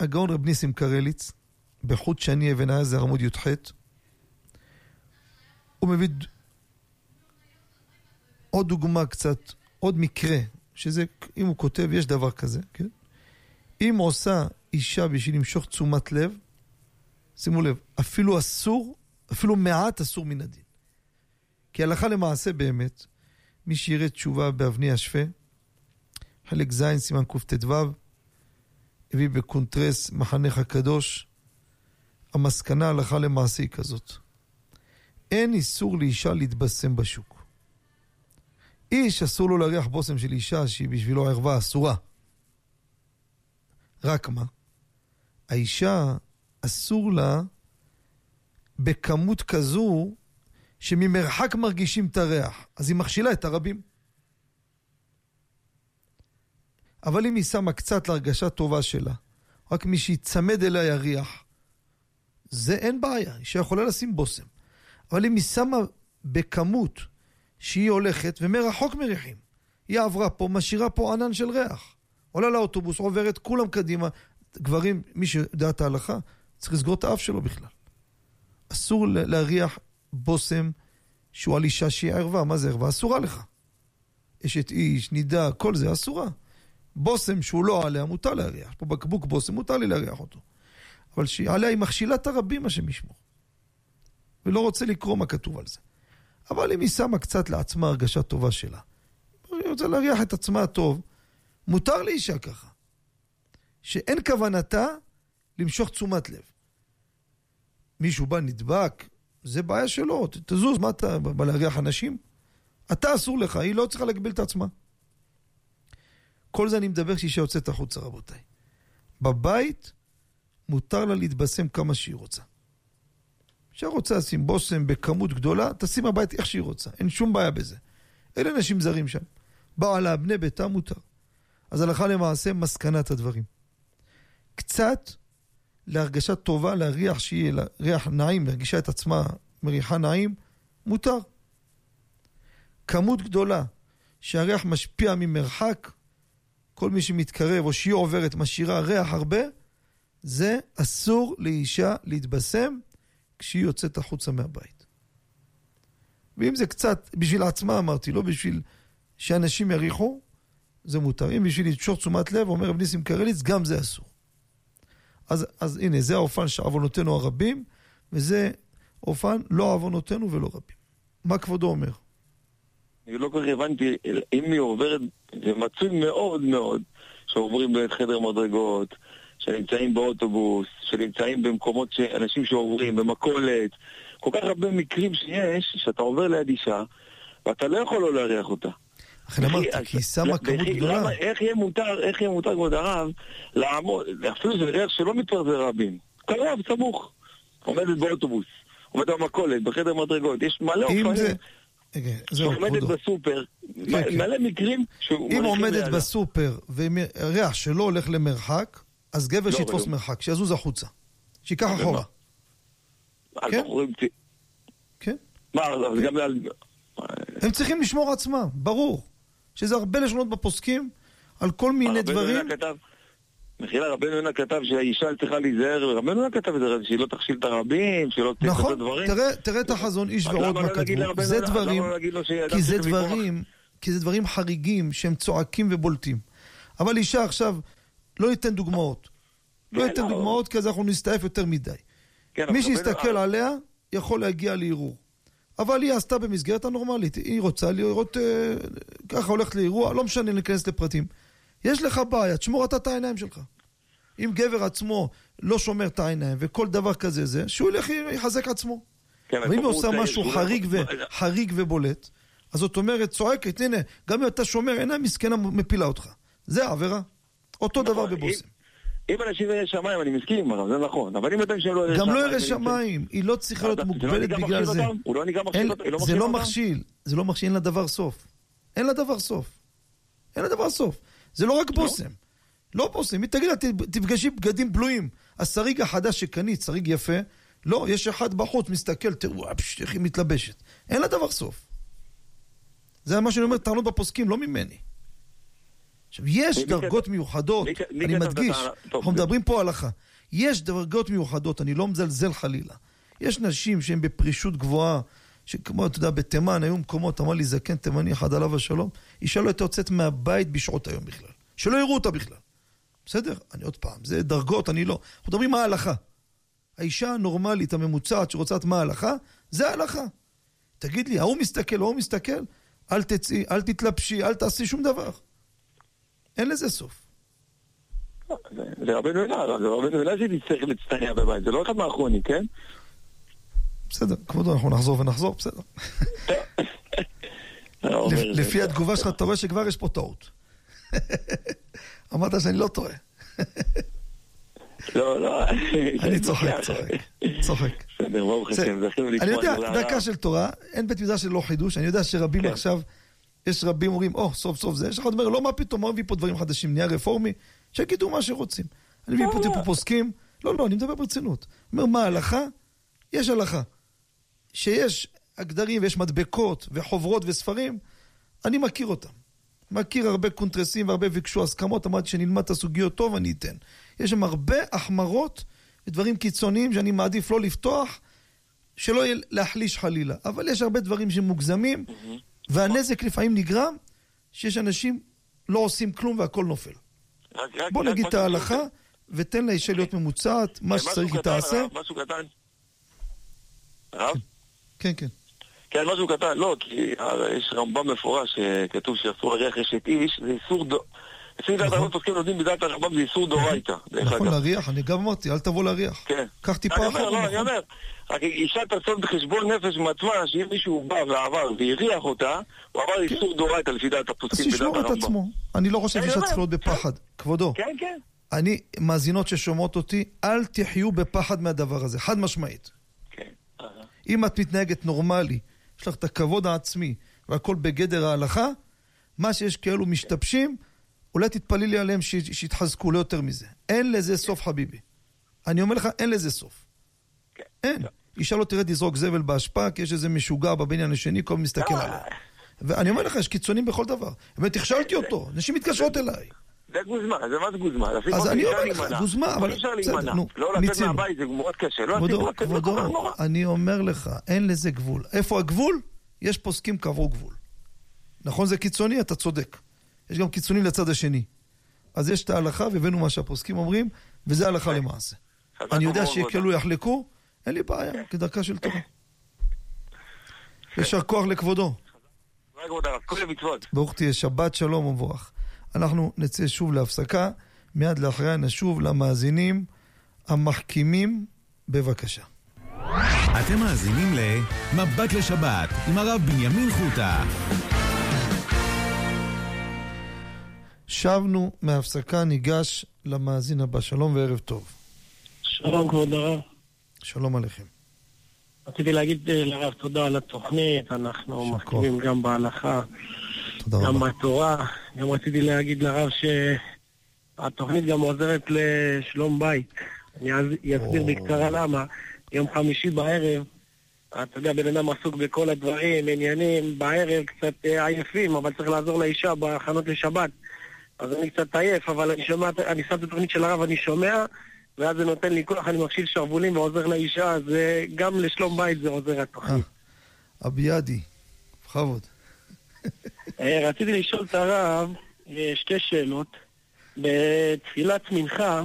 הגאון רב ניסים קרליץ, בחוט שני אבן העזר עמוד י"ח, הוא מביא עוד דוגמה קצת, עוד מקרה, שזה, אם הוא כותב, יש דבר כזה, כן? אם עושה אישה בשביל למשוך תשומת לב, שימו לב, אפילו אסור, אפילו מעט אסור מן הדין. כי הלכה למעשה באמת, מי שיראה תשובה באבני השפה, חלק ז', סימן קט"ו, הביא בקונטרס מחנך הקדוש, המסקנה הלכה למעשה היא כזאת. אין איסור לאישה להתבשם בשוק. איש אסור לו להריח בושם של אישה שהיא בשבילו ערווה אסורה. רק מה? האישה אסור לה בכמות כזו שממרחק מרגישים את הריח, אז היא מכשילה את הרבים. אבל אם היא שמה קצת להרגשה טובה שלה, רק מי שיצמד אליה יריח, זה אין בעיה, אישה יכולה לשים בושם. אבל אם היא שמה בכמות שהיא הולכת ומרחוק מריחים, היא עברה פה, משאירה פה ענן של ריח. עולה לאוטובוס, עוברת, כולם קדימה. גברים, מי שיודע את ההלכה, צריך לסגור את האף שלו בכלל. אסור להריח בושם שהוא על אישה שהיא ערווה. מה זה ערווה? אסורה לך. אשת איש, נידה, כל זה אסורה. בושם שהוא לא עליה, מותר להריח. פה בקבוק בושם, מותר לי להריח אותו. אבל שעליה היא מכשילה את הרבים, השם ישמור. ולא רוצה לקרוא מה כתוב על זה. אבל אם היא שמה קצת לעצמה הרגשה טובה שלה, היא רוצה להריח את עצמה טוב, מותר לאישה ככה. שאין כוונתה למשוך תשומת לב. מישהו בא נדבק, זה בעיה שלו, תזוז, מה אתה בא להריח אנשים? אתה אסור לך, היא לא צריכה להגביל את עצמה. כל זה אני מדבר כשאישה יוצאת החוצה, רבותיי. בבית מותר לה להתבשם כמה שהיא רוצה. אישה רוצה לשים בושם בכמות גדולה, תשים בבית איך שהיא רוצה, אין שום בעיה בזה. אלה אנשים זרים שם. בעלה, בני ביתה, מותר. אז הלכה למעשה, מסקנת הדברים. קצת להרגשה טובה, להריח שיהיה לה ריח נעים, להרגישה את עצמה מריחה נעים, מותר. כמות גדולה שהריח משפיע ממרחק, כל מי שמתקרב או שהיא עוברת משאירה ריח הרבה, זה אסור לאישה להתבשם כשהיא יוצאת החוצה מהבית. ואם זה קצת בשביל עצמה אמרתי, לא בשביל שאנשים יריחו, זה מותר. אם בשביל למשוך תשומת לב, אומר רב ניסים קרליץ, גם זה אסור. אז, אז הנה, זה האופן שעוונותינו הרבים, וזה אופן לא עוונותינו ולא רבים. מה כבודו אומר? אני לא כל כך הבנתי, אם היא עוברת, זה מצוי מאוד מאוד, שעוברים בית חדר מדרגות, שנמצאים באוטובוס, שנמצאים במקומות שאנשים שעוברים, במכולת, כל כך הרבה מקרים שיש, שאתה עובר ליד אישה, ואתה לא יכול לא להריח אותה. לכן אמרתי, כי היא שמה כמות גדולה. איך יהיה מותר, איך יהיה מותר, כבוד הרב, לעמוד, אפילו זה ריח שלא מתפרזר רבים. קרוב, סמוך. עומדת באוטובוס, עומדת במכולת, בחדר מדרגות, יש מלא אופנים. שעומדת בסופר, כן, כן. מלא מקרים שהוא... אם עומדת בסופר וריח שלא הולך למרחק, אז גבר לא, שיתפוס מרחק, שיזוז החוצה. שייקח אחורה. כן? כן. מה, אז גם... הם צריכים לשמור עצמם, ברור. שזה הרבה לשונות בפוסקים על כל מיני דברים. מחילה, רבנו יונה כתב שהאישה צריכה להיזהר, רבנו יונה כתב את זה, שהיא לא תכשיל את הרבים, שלא תעשה את הדברים. נכון, תראה את החזון איש ועוד מה כתבו. זה דברים, כי זה דברים, כי זה דברים חריגים שהם צועקים ובולטים. אבל אישה עכשיו, לא ייתן דוגמאות. לא כן, ייתן דוגמאות כי אז אנחנו נסתעף יותר מדי. כן, מי שיסתכל עליה, יכול להגיע לערעור. אבל היא עשתה במסגרת הנורמלית. היא רוצה לראות, אה, ככה הולכת לאירוע, לא משנה להיכנס לפרטים. יש לך בעיה, תשמור אתה את העיניים שלך. אם גבר עצמו לא שומר את העיניים וכל דבר כזה זה, שהוא ילך יחזק עצמו. כן, אבל אם הוא עושה משהו חריג, ו... חריג ובולט, אז זאת אומרת, צועקת, הנה, גם אם אתה שומר עיניים, מסכנה מפילה אותך. זה העבירה. אותו נכון, דבר בבושם. אם אנשים ירא שמיים, אני מסכים, זה נכון. אבל אם אדם שלא ירא שמיים... גם לא ירא שמיים, היא לא צריכה להיות מוגבלת בגלל זה. לא? לא זה לא מכשיל, זה לא מכשיל, אין לה דבר סוף. אין לה דבר סוף. אין לה דבר סוף. זה לא רק לא? בושם. לא בושם. היא תגיד לה, תפגשי בגדים בלויים. השריג החדש שקנית, שריג יפה, לא, יש אחד בחוץ, מסתכל, תראו, איך היא מתלבשת. אין לה דבר סוף. זה מה שאני אומר, טענות בפוסקים, לא ממני. עכשיו, יש דרגות מיוחדות, אני מדגיש, אנחנו מדברים פה הלכה. יש דרגות מיוחדות, אני לא מזלזל חלילה. יש נשים שהן בפרישות גבוהה, שכמו, אתה יודע, בתימן היו מקומות, אמר לי זקן תימני אחד עליו השלום, אישה לא הייתה יוצאת מהבית בשעות היום בכלל. שלא יראו אותה בכלל. בסדר? אני עוד פעם, זה דרגות, אני לא... אנחנו מדברים מה ההלכה. האישה הנורמלית, הממוצעת, שרוצה לדעת מה ההלכה, זה ההלכה. תגיד לי, ההוא מסתכל, ההוא מסתכל, אל תצאי, אל תתלבשי, אל תעשי שום דבר. אין לזה סוף. זה רבנו אלעד, זה רבנו אלעד שתצטרך להצטנע בבית, זה לא אחד מהאחרונים, כן? בסדר, כבודו, אנחנו נחזור ונחזור, בסדר. לא, לפי התגובה שלך, אתה רואה שכבר יש פה טעות. אמרת שאני לא טועה. לא, לא. אני צוחק, צוחק, צוחק. בסדר, ברוך השם, זכינו אני לשמוע יודע, דקה. של תורה, אין בית מדרש שלא חידוש, אני יודע שרבים כן. עכשיו, יש רבים אומרים, או, סוף סוף זה, יש אחד אומר, לא, מה פתאום, מה מביא פה דברים חדשים, נהיה רפורמי, שיגידו מה שרוצים. אני מביא פה לא, טיפו. פוסקים, לא, לא, אני מדבר ברצינות. אומר, מה הלכה? יש הלכה. שיש הגדרים ויש מדבקות וחוברות וספרים, אני מכיר אותם. מכיר הרבה קונטרסים והרבה ביקשו הסכמות, אמרתי שנלמד את הסוגיות טוב, אני אתן. יש שם הרבה החמרות ודברים קיצוניים שאני מעדיף לא לפתוח, שלא יהיה להחליש חלילה. אבל יש הרבה דברים שמוגזמים, והנזק לפעמים נגרם שיש אנשים לא עושים כלום והכל נופל. רק- רק- בוא רק נגיד את ההלכה, ותן לאישה להיות ממוצעת, מה משהו שצריך היא תעשה. משהו קטן. הרב? כן, כן. כן, משהו קטן, לא, כי יש רמב"ם מפורש שכתוב שאסור להריח אשת איש, זה איסור דו... לפי דעת נכון. הרב פוסקים יודעים בדעת הרמב"ם זה איסור דאורייתא, נכון, אגב. להריח, אני גם אמרתי, אל תבוא להריח. כן. קח טיפה אחורה, לא, אני נכון? אומר, רק אישה תעשות בחשבון נפש מעצמה, שאם מישהו בא ועבר והריח אותה, הוא עבר איסור דאורייתא לפי דעת אז הפוסקים בדעת שישמור את הרמב"ם. עצמו. אני לא חושב שאישה צריכה להיות בפחד. כבודו, כן, כן. אני, מאזינות ששומעות אותי, אל תחיו בפחד מהדבר הזה, חד משמעית. כן. אם את מתנהגת נורמלי, יש לך את הכבוד העצמי, והכל בגדר ההלכה, מה שיש כאלו משתבשים, אולי תתפללי עליהם ש- שיתחזקו, לא יותר מזה. אין לזה סוף, חביבי. אני אומר לך, אין לזה סוף. כן. אין. אישה לא תרד לזרוק זבל באשפה, כי יש איזה משוגע בבניין השני, כל הזמן מסתכל לא, עליה. ואני אומר לך, יש קיצונים בכל דבר. באמת, הכשלתי אותו, נשים מתקשרות אליי. זה גוזמה, זה מה זה גוזמה? אז אני אומר לך. גוזמה, אבל בסדר. נו, לא לצאת. מהבית זה מאוד קשה. לא כבודו, לא כבודו. אני אומר לך, אין לזה גבול. איפה הגבול? יש פוסקים קבעו גבול. נכון זה קיצוני? אתה צודק. יש גם קיצוני לצד השני. אז יש את ההלכה, והבאנו מה שהפוסקים אומרים, וזה הלכה למעשה. חזק אני יודע שיקלו יחלקו, אין לי בעיה, כדרכה של תורה. יישר כוח לכבודו. ברוך תהיה שבת שלום ומבורך. אנחנו נצא שוב להפסקה, מיד לאחריה נשוב למאזינים המחכימים, בבקשה. אתם מאזינים ל"מבט לשבת" עם הרב בנימין חוטה. שבנו מההפסקה, ניגש למאזין הבא. שלום וערב טוב. שלום כבוד הרב. שלום עליכם. רציתי להגיד אה, לרב תודה על התוכנית, אנחנו יישר מחכימים גם בהלכה, גם רבה. בתורה. גם רציתי להגיד לרב שהתוכנית גם עוזרת לשלום בית. אני אז- אסביר או. בקצרה למה. יום חמישי בערב, אתה יודע, בן אדם עסוק בכל הדברים, עניינים, בערב קצת אה, עייפים, אבל צריך לעזור לאישה בהכנות לשבת. אז אני קצת עייף, אבל אני שומע, אני שם את התוכנית של הרב, אני שומע, ואז זה נותן לי כוח, אני מקשיב שרוולים ועוזר לאישה, אז אה, גם לשלום בית זה עוזר התוכנית. אביאדי, בכבוד. אה, רציתי לשאול את הרב אה, שתי שאלות. בתפילת מנחה,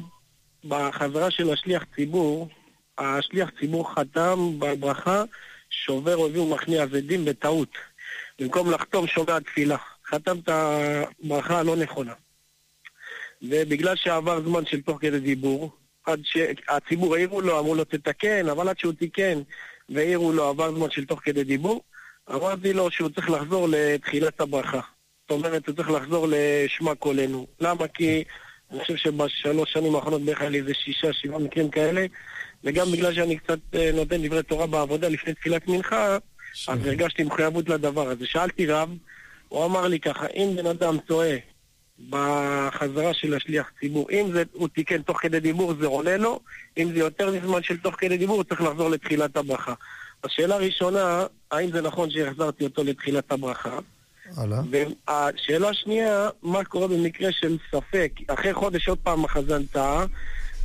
בחזרה של השליח ציבור, השליח ציבור חתם בברכה שובר אויבים ומכניע אבדים בטעות. במקום לחתום שומע תפילה. חתם את הברכה הלא נכונה. ובגלל שעבר זמן של תוך כדי דיבור, עד שהציבור העירו לו, אמרו לו תתקן, אבל עד שהוא תיקן והעירו לו, עבר זמן של תוך כדי דיבור, אמרתי לו שהוא צריך לחזור לתחילת הברכה. זאת אומרת, הוא צריך לחזור לשמה קולנו. למה? כי אני חושב שבשלוש שנים האחרונות בערך היה לי איזה שישה, שבעה מקרים כאלה, וגם בגלל שאני קצת אה, נותן דברי תורה בעבודה לפני תפילת מנחה, אז הרגשתי מחויבות לדבר הזה. שאלתי רב, הוא אמר לי ככה, אם בן אדם טועה בחזרה של השליח ציבור, אם זה, הוא תיקן תוך כדי דיבור, זה עולה לו, אם זה יותר מזמן של תוך כדי דיבור, הוא צריך לחזור לתחילת הברכה. השאלה הראשונה, האם זה נכון שהחזרתי אותו לתחילת הברכה? הלאה. והשאלה השנייה, מה קורה במקרה של ספק? אחרי חודש עוד פעם החזן טעה,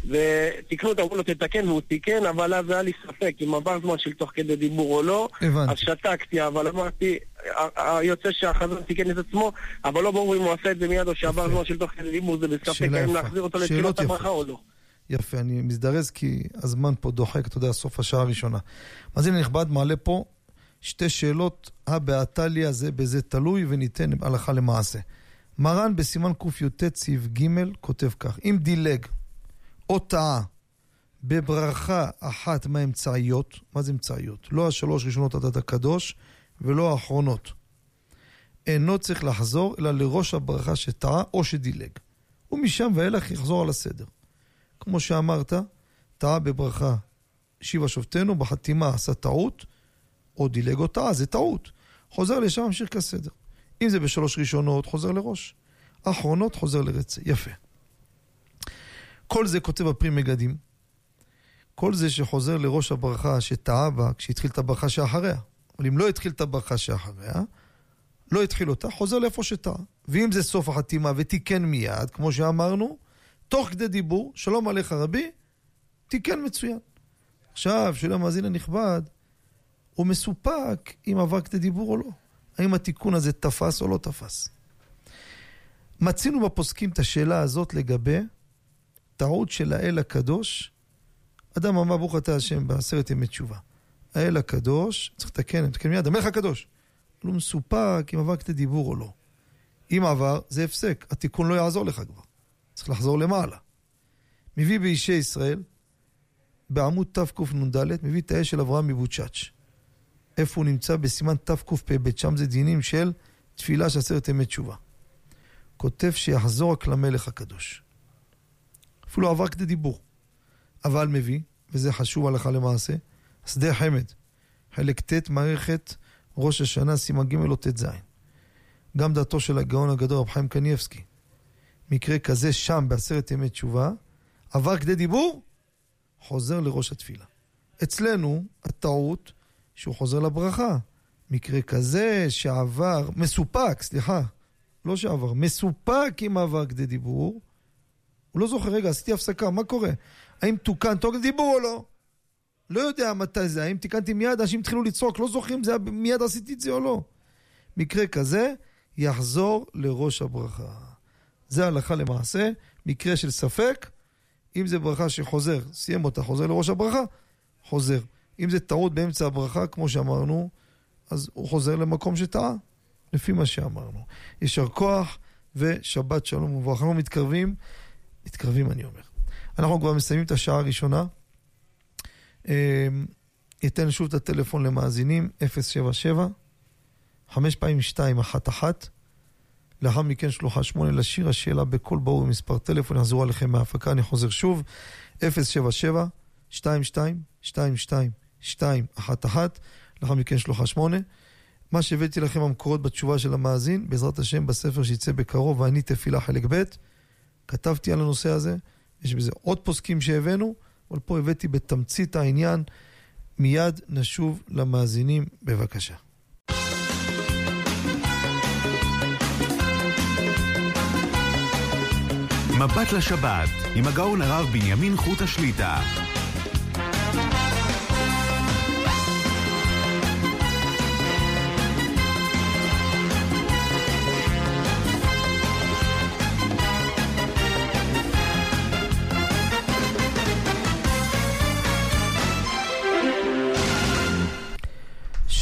ותיקנו אותו, אמרו לו תתקן, והוא תיקן, אבל אז היה לי ספק אם עבר זמן של תוך כדי דיבור או לא, אז הבנתי. שתקתי, אבל אמרתי, יוצא שהחזן תיקן את עצמו, אבל לא ברור אם הוא עשה את זה מיד או שעבר. זמן של תוך כדי דיבור, זה בספק האם. להחזיר אותו יפות. הברכה או לא. יפה, אני מזדרז כי הזמן פה דוחק, אתה יודע, סוף השעה הראשונה. מאזין הנכבד מעלה פה שתי שאלות, הא בהתליא זה בזה תלוי, וניתן הלכה למעשה. מרן בסימן קי"ט סעיף ג' כותב כך: אם דילג או טעה בברכה אחת מהאמצעיות, מה זה אמצעיות? לא השלוש ראשונות עדת הקדוש ולא האחרונות. אינו צריך לחזור אלא לראש הברכה שטעה או שדילג. ומשם ואילך יחזור על הסדר. כמו שאמרת, טעה בברכה שיבה שופטינו, בחתימה עשה טעות, או דילג או טעה, זה טעות. חוזר לשם, ממשיך כסדר. אם זה בשלוש ראשונות, חוזר לראש. אחרונות, חוזר לרצה. יפה. כל זה כותב הפרי מגדים. כל זה שחוזר לראש הברכה שטעה בה כשהתחיל את הברכה שאחריה. אבל אם לא התחיל את הברכה שאחריה, לא התחיל אותה, חוזר לאיפה שטעה. ואם זה סוף החתימה ותיקן מיד, כמו שאמרנו, תוך כדי דיבור, שלום עליך רבי, תיקן מצוין. עכשיו, שואל המאזין הנכבד, הוא מסופק אם עבר כדי דיבור או לא. האם התיקון הזה תפס או לא תפס. מצינו בפוסקים את השאלה הזאת לגבי טעות של האל הקדוש. אדם אמר ברוך אתה השם בעשרת ימי תשובה. האל הקדוש, צריך לתקן, לתקן מיד, המלך הקדוש. הוא מסופק אם עבר כדי דיבור או לא. אם עבר, זה הפסק, התיקון לא יעזור לך כבר. צריך לחזור למעלה. מביא באישי ישראל, בעמוד תקנ"ד, מביא את האש של אברהם מבוצ'אץ'. איפה הוא נמצא? בסימן תקפ"ב, שם זה דינים של תפילה של עשרת ימי תשובה. כותב שיחזור רק למלך הקדוש. אפילו עבר כדי דיבור. אבל מביא, וזה חשוב הלכה למעשה, שדה חמד, חלק ט', מערכת ראש השנה, סימן ג' או ט"ז. גם דעתו של הגאון הגדול רב חיים קניאבסקי. מקרה כזה שם בעשרת ימי תשובה, עבר כדי דיבור, חוזר לראש התפילה. אצלנו, הטעות שהוא חוזר לברכה. מקרה כזה שעבר, מסופק, סליחה, לא שעבר, מסופק עם עבר כדי דיבור, הוא לא זוכר, רגע, עשיתי הפסקה, מה קורה? האם תוקן תוקף דיבור או לא? לא יודע מתי זה, האם תיקנתי מיד, אנשים התחילו לצעוק, לא זוכרים זה, מיד עשיתי את זה או לא. מקרה כזה, יחזור לראש הברכה. זה הלכה למעשה, מקרה של ספק, אם זה ברכה שחוזר, סיים אותה, חוזר לראש הברכה, חוזר. אם זה טעות באמצע הברכה, כמו שאמרנו, אז הוא חוזר למקום שטעה, לפי מה שאמרנו. יישר כוח ושבת שלום וברכה. אנחנו מתקרבים, מתקרבים אני אומר. אנחנו כבר מסיימים את השעה הראשונה. אתן שוב את הטלפון למאזינים, 077 5 פעמים 2 1 1 לאחר מכן שלוחה 8 לשיר השאלה בקול ברור במספר טלפון, יחזרו עליכם מההפקה, אני חוזר שוב, 077 22 22 211 לאחר מכן שלוחה 8 מה שהבאתי לכם המקורות בתשובה של המאזין, בעזרת השם בספר שיצא בקרוב, ואני תפילה חלק ב', כתבתי על הנושא הזה, יש בזה עוד פוסקים שהבאנו, אבל פה הבאתי בתמצית העניין, מיד נשוב למאזינים, בבקשה. מבט לשבת, עם הגאון הרב בנימין חוט השליטה.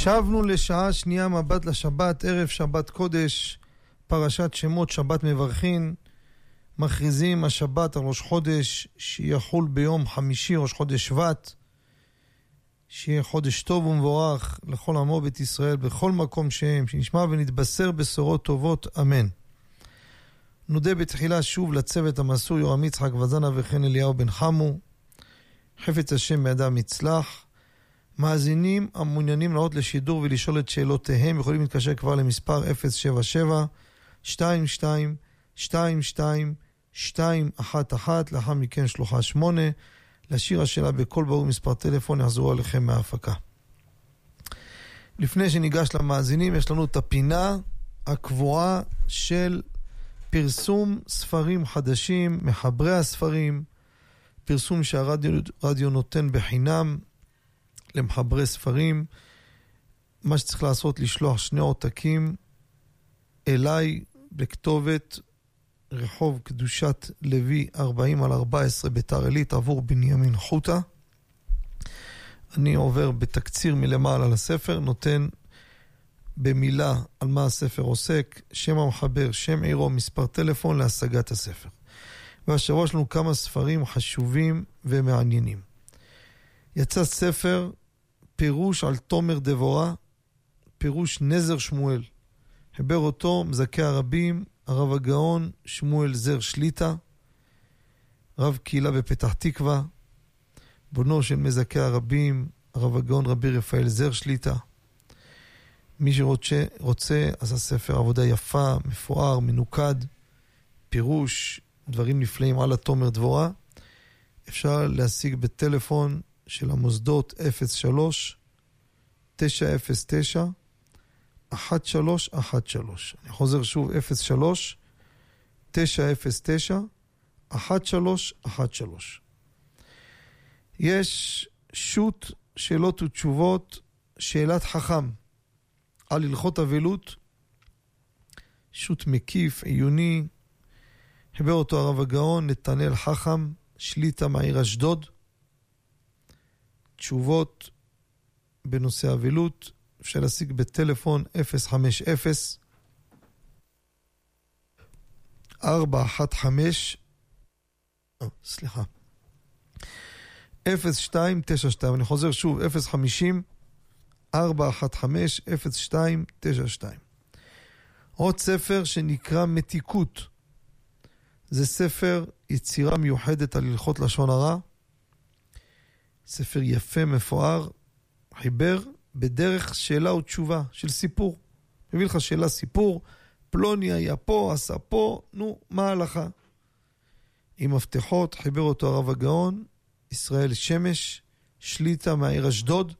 שבנו לשעה שנייה מבט לשבת, ערב שבת קודש, פרשת שמות שבת מברכין. מכריזים השבת על ראש חודש שיחול ביום חמישי, ראש חודש שבט. שיהיה חודש טוב ומבורך לכל עמו בית ישראל בכל מקום שהם, שנשמע ונתבשר בשורות טובות, אמן. נודה בתחילה שוב לצוות המסור יורם יצחק וזנה וכן אליהו בן חמו. חפץ השם בידם יצלח. מאזינים המעוניינים לעלות לשידור ולשאול את שאלותיהם יכולים להתקשר כבר למספר 077 22 22 211 לאחר מכן שלוחה 8 לשיר השאלה בקול ברור מספר טלפון יחזרו עליכם מההפקה. לפני שניגש למאזינים יש לנו את הפינה הקבועה של פרסום ספרים חדשים, מחברי הספרים, פרסום שהרדיו נותן בחינם למחברי ספרים. מה שצריך לעשות, לשלוח שני עותקים אליי בכתובת רחוב קדושת לוי 40 על 14 ביתר עילית עבור בנימין חוטה. אני עובר בתקציר מלמעלה לספר, נותן במילה על מה הספר עוסק, שם המחבר, שם עירו, מספר טלפון להשגת הספר. והשבוע יש לנו כמה ספרים חשובים ומעניינים. יצא ספר פירוש על תומר דבורה, פירוש נזר שמואל. חיבר אותו מזכה הרבים, הרב הגאון שמואל זר שליטה, רב קהילה בפתח תקווה, בונו של מזכה הרבים, הרב הגאון רבי רפאל זר שליטה. מי שרוצה, רוצה, אז הספר עבודה יפה, מפואר, מנוקד, פירוש, דברים נפלאים על התומר דבורה. אפשר להשיג בטלפון של המוסדות 03 909 1313. אני חוזר שוב, 03 909 1313. יש שו"ת שאלות ותשובות, שאלת חכם על הלכות אבלות, שו"ת מקיף, עיוני, חיבר אותו הרב הגאון, נתנאל חכם, שליטה מהעיר אשדוד. תשובות בנושא אבלות, אפשר להשיג בטלפון 050 415 סליחה 0292, אני חוזר שוב, 050 415 0292 עוד ספר שנקרא מתיקות. זה ספר יצירה מיוחדת על הלכות לשון הרע ספר יפה, מפואר, חיבר בדרך שאלה ותשובה, של סיפור. מביא לך שאלה, סיפור, פלוני היה פה, עשה פה, נו, מה ההלכה? עם מפתחות, חיבר אותו הרב הגאון, ישראל שמש, שליטה מהעיר אשדוד.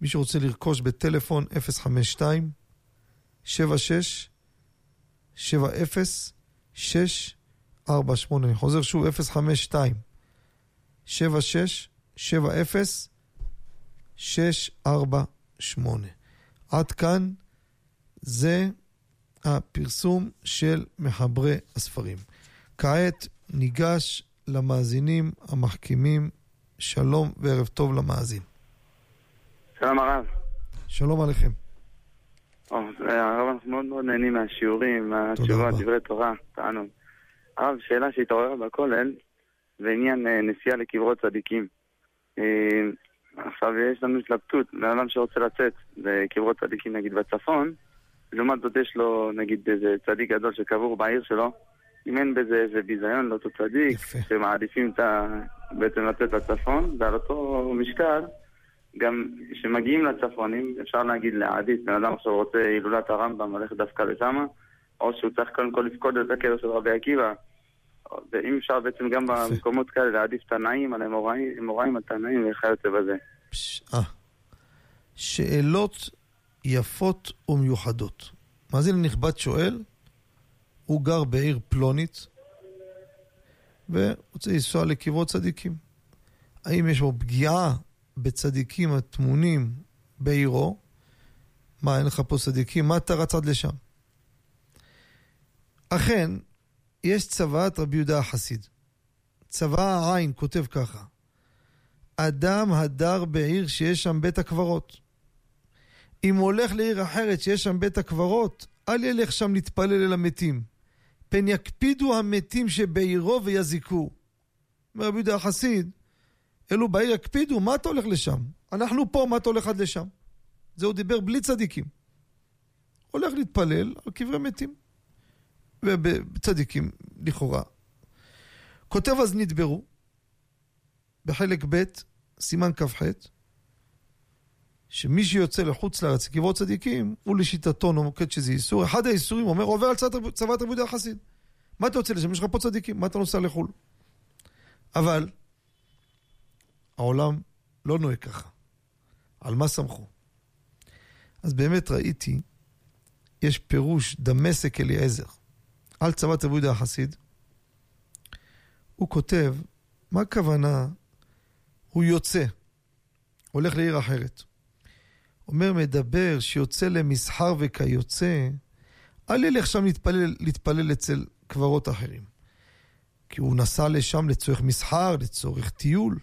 מי שרוצה לרכוש בטלפון 052 76 70 648. אני חוזר שוב, 052 76 70 648. עד כאן זה הפרסום של מחברי הספרים. כעת ניגש למאזינים המחכימים. שלום וערב טוב למאזין. שלום הרב. שלום עליכם. הרב, אנחנו מאוד מאוד נהנים מהשיעורים, מהתשובות, דברי תורה, תענוג. הרב, שאלה שהתעוררה בכולל, זה עניין אה, נסיעה לקברות צדיקים. אה, עכשיו יש לנו התלבטות, בן אדם שרוצה לצאת לקברות צדיקים נגיד בצפון, לעומת זאת יש לו נגיד איזה צדיק גדול שקבור בעיר שלו, אם אין בזה איזה ביזיון לאותו צדיק, יפה. שמעדיפים את ה... בעצם לצאת לצפון, ועל אותו משקל, גם כשמגיעים לצפונים, אפשר להגיד להעדיף, בן אדם עכשיו רוצה הילולת הרמב"ם, ללכת דווקא לשם, או שהוא צריך קודם כל לפקוד את הקבר של רבי עקיבא, ואם אפשר בעצם גם במקומות כאלה להעדיף תנאים על אמוראים על תנאים וכיוצא בזה. אה. שאלות יפות ומיוחדות. מאזין הנכבד שואל, הוא גר בעיר פלונית ורוצה לנסוע לקברות צדיקים. האם יש בו פגיעה בצדיקים הטמונים בעירו? מה, אין לך פה צדיקים? מה אתה רץ עד לשם? אכן, יש צוואת רבי יהודה החסיד. צבא העין כותב ככה: אדם הדר בעיר שיש שם בית הקברות. אם הוא הולך לעיר אחרת שיש שם בית הקברות, אל ילך שם להתפלל אל המתים. פן יקפידו המתים שבעירו ויזיקו. אומר רבי יהודה החסיד, אלו בעיר יקפידו, מה אתה הולך לשם? אנחנו פה, מה אתה הולך עד לשם? זה הוא דיבר בלי צדיקים. הולך להתפלל על קברי מתים. ובצדיקים, לכאורה. כותב אז נדברו, בחלק ב', סימן כ"ח, שמי שיוצא לחוץ לארץ לקברות צדיקים, הוא לשיטתו נומקד שזה איסור. אחד האיסורים אומר, עובר על צבא רבי החסיד. מה אתה יוצא לשם? יש לך פה צדיקים, מה אתה נוסע לחו"ל? אבל העולם לא נוהג ככה. על מה סמכו? אז באמת ראיתי, יש פירוש דמשק אליעזר. על צבא רבי יהודה החסיד, הוא כותב, מה הכוונה? הוא יוצא, הולך לעיר אחרת. אומר, מדבר שיוצא למסחר וכיוצא, אל ילך שם להתפלל, להתפלל אצל קברות אחרים. כי הוא נסע לשם לצורך מסחר, לצורך טיול.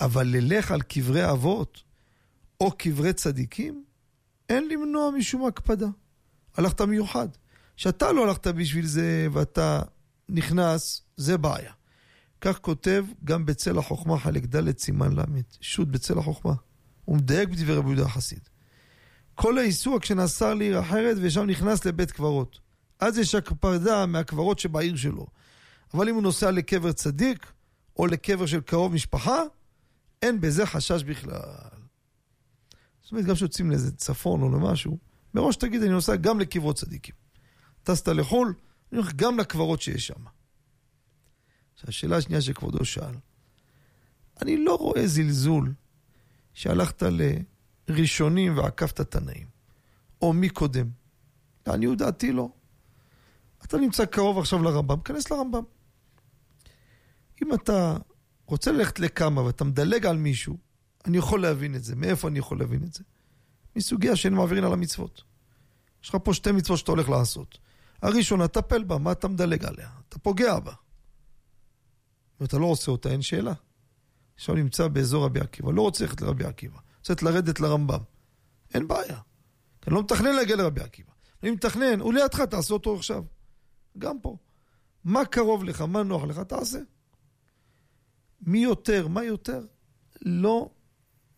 אבל ללך על קברי אבות או קברי צדיקים, אין למנוע משום הקפדה. הלכת מיוחד. שאתה לא הלכת בשביל זה ואתה נכנס, זה בעיה. כך כותב גם בצל החוכמה חלק ד' סימן ל', שו"ת בצל החוכמה. הוא מדייק בדברי רבי יהודה החסיד. כל האיסור כשנסע לעיר אחרת ושם נכנס לבית קברות. אז יש הקפדה מהקברות שבעיר שלו. אבל אם הוא נוסע לקבר צדיק, או לקבר של קרוב משפחה, אין בזה חשש בכלל. זאת אומרת, גם כשיוצאים לאיזה צפון או למשהו, מראש תגיד, אני נוסע גם לקברות צדיקים. טסת לחו"ל, אני הולך גם לקברות שיש שם. עכשיו, השאלה השנייה שכבודו שאל, אני לא רואה זלזול שהלכת לראשונים ועקפת תנאים, או מי קודם. לעניות דעתי לא. אתה נמצא קרוב עכשיו לרמב"ם, כנס לרמב"ם. אם אתה רוצה ללכת לכמה ואתה מדלג על מישהו, אני יכול להבין את זה. מאיפה אני יכול להבין את זה? מסוגיה שאין מעבירים על המצוות. יש לך פה שתי מצוות שאתה הולך לעשות. הראשונה, טפל בה, מה אתה מדלג עליה? אתה פוגע בה. ואתה לא עושה אותה, אין שאלה. עכשיו נמצא באזור רבי עקיבא, לא רוצה ללכת לרבי עקיבא, רוצה לרדת לרמב"ם. אין בעיה. אני לא מתכנן להגיע לרבי עקיבא. אני מתכנן, הוא לידך, תעשה אותו עכשיו. גם פה. מה קרוב לך, מה נוח לך, תעשה. מי יותר, מה יותר, לא,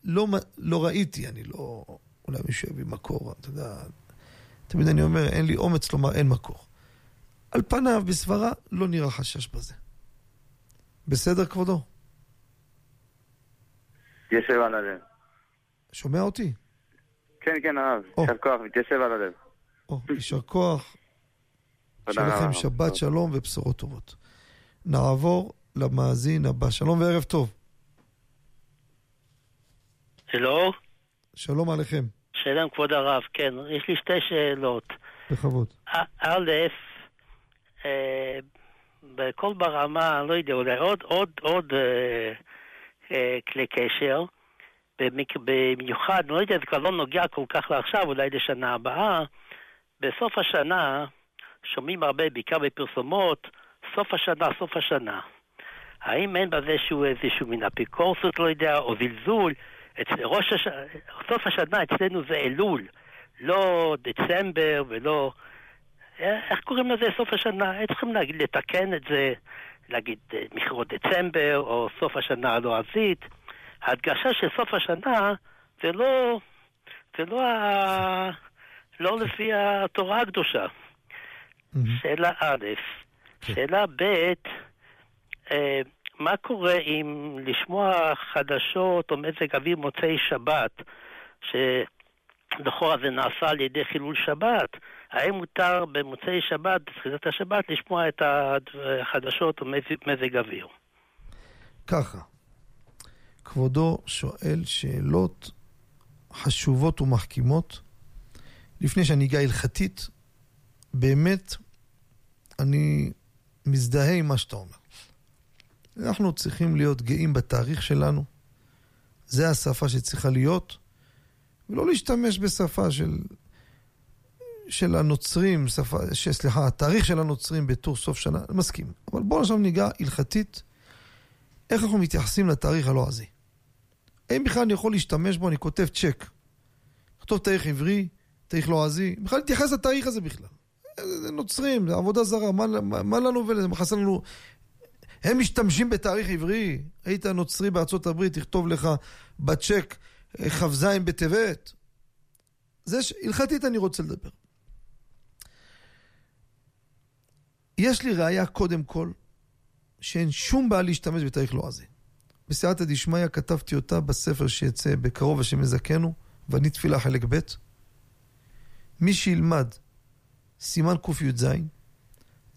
לא, לא ראיתי, אני לא... אולי מישהו יביא מקור, אתה יודע, תמיד אני אומר, אין לי אומץ לומר אין מקור. על פניו, בסברה, לא נראה חשש בזה. בסדר, כבודו? יושב על הלב. שומע אותי? כן, כן, הרב. יישר כוח, מתיישב על הלב. או, יישר כוח. שיהיה לכם שבת שלום ובשורות טובות. נעבור למאזין הבא. שלום וערב טוב. שלום. שלום עליכם. שלום כבוד הרב, כן, יש לי שתי שאלות. בכבוד. א', אה, בכל ברמה, לא יודע, אולי עוד, עוד, עוד אה, אה, כלי קשר, במיוחד, לא יודע, זה כבר לא נוגע כל כך לעכשיו, אולי לשנה הבאה, בסוף השנה שומעים הרבה, בעיקר בפרסומות, סוף השנה, סוף השנה. האם אין בזה שהוא איזשהו מן אפיקורסות, לא יודע, או זלזול? ראש הש... סוף השנה אצלנו זה אלול, לא דצמבר ולא... איך קוראים לזה סוף השנה? צריכים להגיד, לתקן את זה, להגיד אה, מכרות דצמבר או סוף השנה הלועזית. ההדגשה של סוף השנה זה לא, זה לא, ה... לא לפי התורה הקדושה. שאלה א', כן. שאלה ב', אה, מה קורה אם לשמוע חדשות או מזג אוויר מוצאי שבת, שלכאורה זה נעשה על ידי חילול שבת, האם מותר במוצאי שבת, בתחילת השבת, לשמוע את החדשות או מזג אוויר? ככה, כבודו שואל שאלות חשובות ומחכימות. לפני שאני אגע הלכתית, באמת, אני מזדהה עם מה שאתה אומר. אנחנו צריכים להיות גאים בתאריך שלנו. זה השפה שצריכה להיות, ולא להשתמש בשפה של, של הנוצרים, שפה, ש, סליחה, התאריך של הנוצרים בתור סוף שנה, אני מסכים. אבל בואו עכשיו ניגע הלכתית, איך אנחנו מתייחסים לתאריך הלועזי. האם בכלל אני יכול להשתמש בו, אני כותב צ'ק. כתוב תאריך עברי, תאריך לועזי, בכלל להתייחס לתאריך הזה בכלל. זה נוצרים, זה עבודה זרה, מה, מה, מה לנו ולזה? מה חסר לנו הם משתמשים בתאריך עברי. היית נוצרי בארצות הברית, תכתוב לך בצ'ק אה, כ"ז בטבת. זה ש... הלכתית אני רוצה לדבר. יש לי ראייה קודם כל שאין שום בעיה להשתמש בתאריך לועזי. בסייעתא דשמיא כתבתי אותה בספר שיצא בקרוב השם יזכנו, ואני תפילה חלק ב'. מי שילמד סימן קי"ז,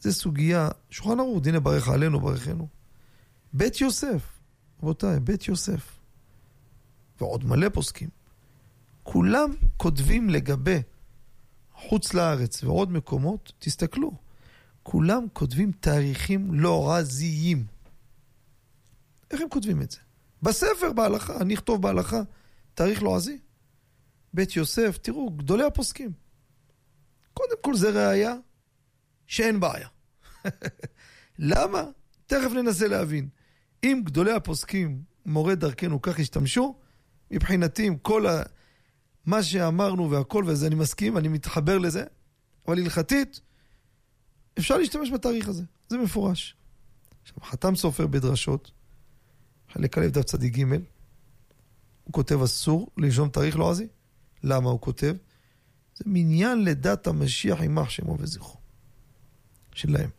זה סוגיה, שולחן ערוך, דיני ברך עלינו, ברכנו. בית יוסף, רבותיי, בית יוסף. ועוד מלא פוסקים. כולם כותבים לגבי חוץ לארץ ועוד מקומות, תסתכלו, כולם כותבים תאריכים לועזיים. איך הם כותבים את זה? בספר בהלכה, אני אכתוב בהלכה תאריך לועזי. בית יוסף, תראו, גדולי הפוסקים. קודם כל זה ראייה שאין בעיה. למה? תכף ננסה להבין. אם גדולי הפוסקים, מורי דרכנו, כך השתמשו, מבחינתי עם כל מה שאמרנו והכל, וזה אני מסכים, אני מתחבר לזה, אבל הלכתית, אפשר להשתמש בתאריך הזה, זה מפורש. עכשיו, חתם סופר בדרשות, חלק א' דף צדיק ג', הוא כותב אסור לרשום תאריך לועזי. למה הוא כותב? זה מניין לדת המשיח יימח שמו וזכרו. שלהם.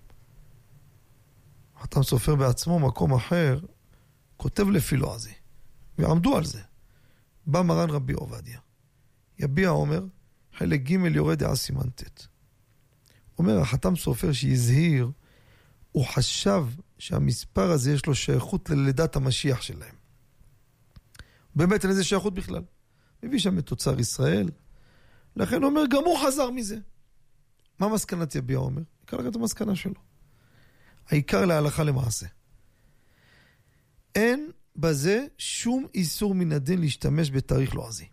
חתם סופר בעצמו, מקום אחר, כותב לפי לועזי. ועמדו על זה. בא מרן רבי עובדיה. יביע עומר, חלק ג' יורד דעה סימן ט'. אומר החתם סופר שהזהיר, הוא חשב שהמספר הזה יש לו שייכות ללידת המשיח שלהם. באמת אין לזה שייכות בכלל. מביא שם את תוצר ישראל, לכן אומר, גם הוא חזר מזה. מה מסקנת יביע עומר? עיקר את המסקנה שלו. העיקר להלכה למעשה. אין בזה שום איסור מן הדין להשתמש בתאריך לועזי.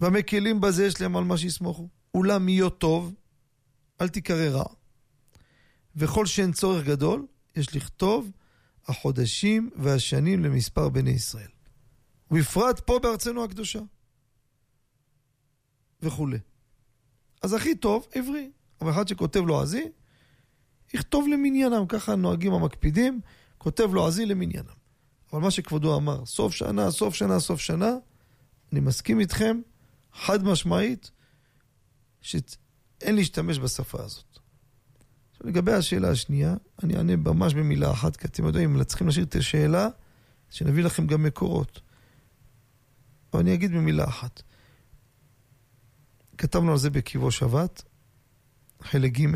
והמקלים בזה יש להם על מה שיסמוכו. אולם יהיו טוב, אל תיקרא רע. וכל שאין צורך גדול, יש לכתוב החודשים והשנים למספר בני ישראל. ובפרט פה בארצנו הקדושה. וכולי. אז הכי טוב, עברי. אבל אחד שכותב לועזי, יכתוב למניינם, ככה נוהגים המקפידים, כותב לועזי למניינם. אבל מה שכבודו אמר, סוף שנה, סוף שנה, סוף שנה, אני מסכים איתכם, חד משמעית, שאין להשתמש בשפה הזאת. עכשיו, לגבי השאלה השנייה, אני אענה ממש במילה אחת, כי אתם יודעים, אם צריכים להשאיר את השאלה, שנביא לכם גם מקורות. אבל אני אגיד במילה אחת. כתבנו על זה בקיבו שבת, חלק ג',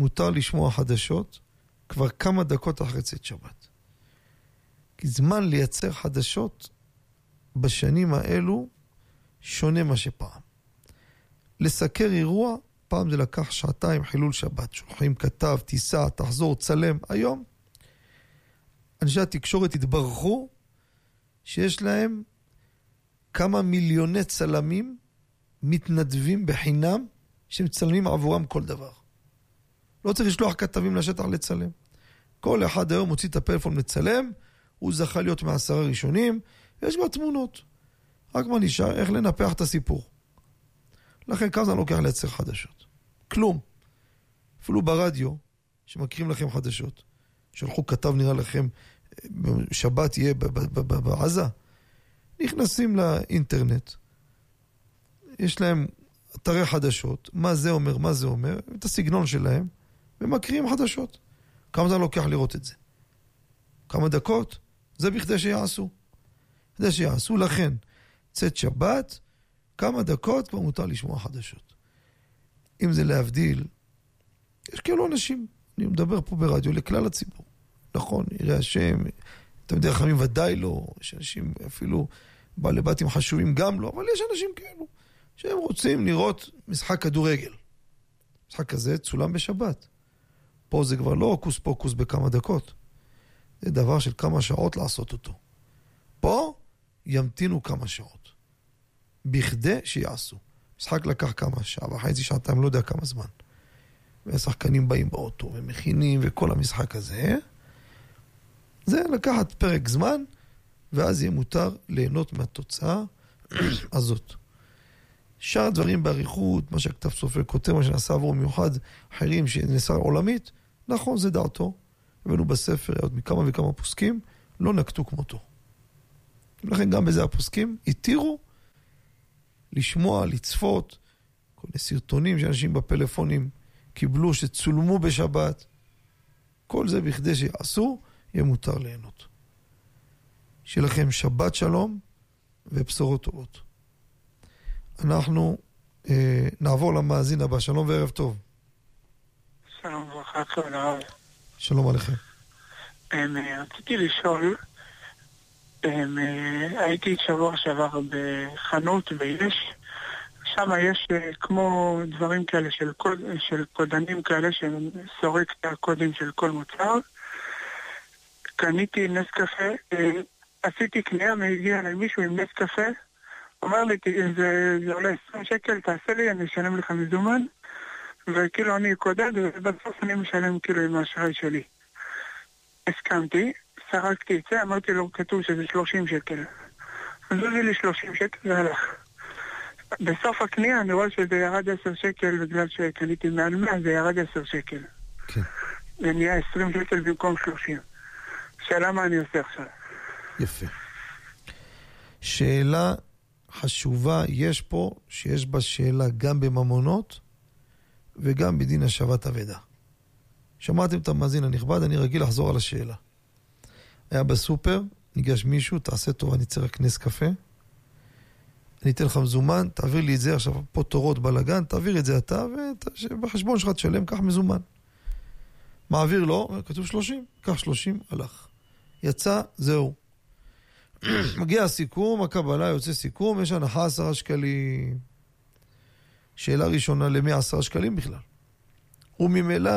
מותר לשמוע חדשות כבר כמה דקות אחרי צאת שבת. כי זמן לייצר חדשות בשנים האלו שונה מה שפעם. לסקר אירוע, פעם זה לקח שעתיים חילול שבת. שולחים כתב, תיסע, תחזור, צלם. היום אנשי התקשורת התברכו שיש להם כמה מיליוני צלמים מתנדבים בחינם שמצלמים עבורם כל דבר. לא צריך לשלוח כתבים לשטח לצלם. כל אחד היום מוציא את הפלאפון לצלם, הוא זכה להיות מעשרה ראשונים, יש כבר תמונות. רק מה נשאר? איך לנפח את הסיפור. לכן כמה זמן לוקח לייצר חדשות? כלום. אפילו ברדיו, שמכירים לכם חדשות, שלחו כתב נראה לכם, שבת יהיה בעזה, נכנסים לאינטרנט, יש להם אתרי חדשות, מה זה אומר, מה זה אומר, את הסגנון שלהם, ומקריאים חדשות. כמה זמן לוקח לראות את זה? כמה דקות? זה בכדי שיעשו. כדי שיעשו, לכן, צאת שבת, כמה דקות כבר מותר לשמוע חדשות. אם זה להבדיל, יש כאלו אנשים, אני מדבר פה ברדיו לכלל הציבור. נכון, יראה השם, תלמידי חכמים ודאי לא, יש אנשים אפילו בעלי בתים חשובים גם לא, אבל יש אנשים כאלו. שהם רוצים לראות משחק כדורגל. משחק כזה צולם בשבת. פה זה כבר לא הוקוס פוקוס בכמה דקות. זה דבר של כמה שעות לעשות אותו. פה ימתינו כמה שעות. בכדי שיעשו. משחק לקח כמה שעה וחצי, שעתיים, לא יודע כמה זמן. והשחקנים באים באוטו ומכינים וכל המשחק הזה. זה לקחת פרק זמן, ואז יהיה מותר ליהנות מהתוצאה הזאת. שאר הדברים באריכות, מה שהכתב סופר כותב, מה שנעשה עבור מיוחד, אחרים שנעשה עולמית, נכון, זה דעתו. הבאנו בספר עוד מכמה וכמה פוסקים, לא נקטו כמותו. ולכן גם בזה הפוסקים התירו לשמוע, לצפות, כל מיני סרטונים שאנשים בפלאפונים קיבלו, שצולמו בשבת. כל זה בכדי שיעשו, יהיה מותר ליהנות. שיהיה לכם שבת שלום ובשורות טובות. אנחנו אה, נעבור למאזין הבא. שלום וערב טוב. שלום וברכה, כבוד הרב. שלום עליכם. אמ, רציתי לשאול, אמ, הייתי שבוע שעבר בחנות ויש, שם יש אה, כמו דברים כאלה של, קוד, של קודנים כאלה שסורק את הקודים של כל מוצר. קניתי נס קפה, אה, עשיתי קנייה, מגיע אליי מישהו עם נס קפה, אמר לי, זה, זה עולה 20 שקל, תעשה לי, אני אשלם לך מזומן. וכאילו אני קודד, ובסוף אני משלם כאילו עם האשראי שלי. הסכמתי, סרקתי את זה, אמרתי לו, כתוב שזה 30 שקל. אז הוא לי 30 שקל והלך. בסוף הקנייה אני רואה שזה ירד 10 שקל בגלל שקניתי מעל 100, זה ירד 10 שקל. כן. זה נהיה 20 שקל במקום 30. שאלה מה אני עושה עכשיו. יפה. שאלה חשובה יש פה, שיש בה שאלה גם בממונות וגם בדין השבת אבדה. שמעתם את המאזין הנכבד, אני רגיל לחזור על השאלה. היה בסופר, ניגש מישהו, תעשה טובה, אני צריך רק נס קפה. אני אתן לך מזומן, תעביר לי את זה עכשיו, פה תורות בלאגן, תעביר את זה אתה, ובחשבון שלך תשלם, קח מזומן. מעביר לו, כתוב 30, קח 30, הלך. יצא, זהו. מגיע הסיכום, הקבלה יוצא סיכום, יש הנחה עשרה שקלים. שאלה ראשונה, למי עשרה שקלים בכלל? וממילא,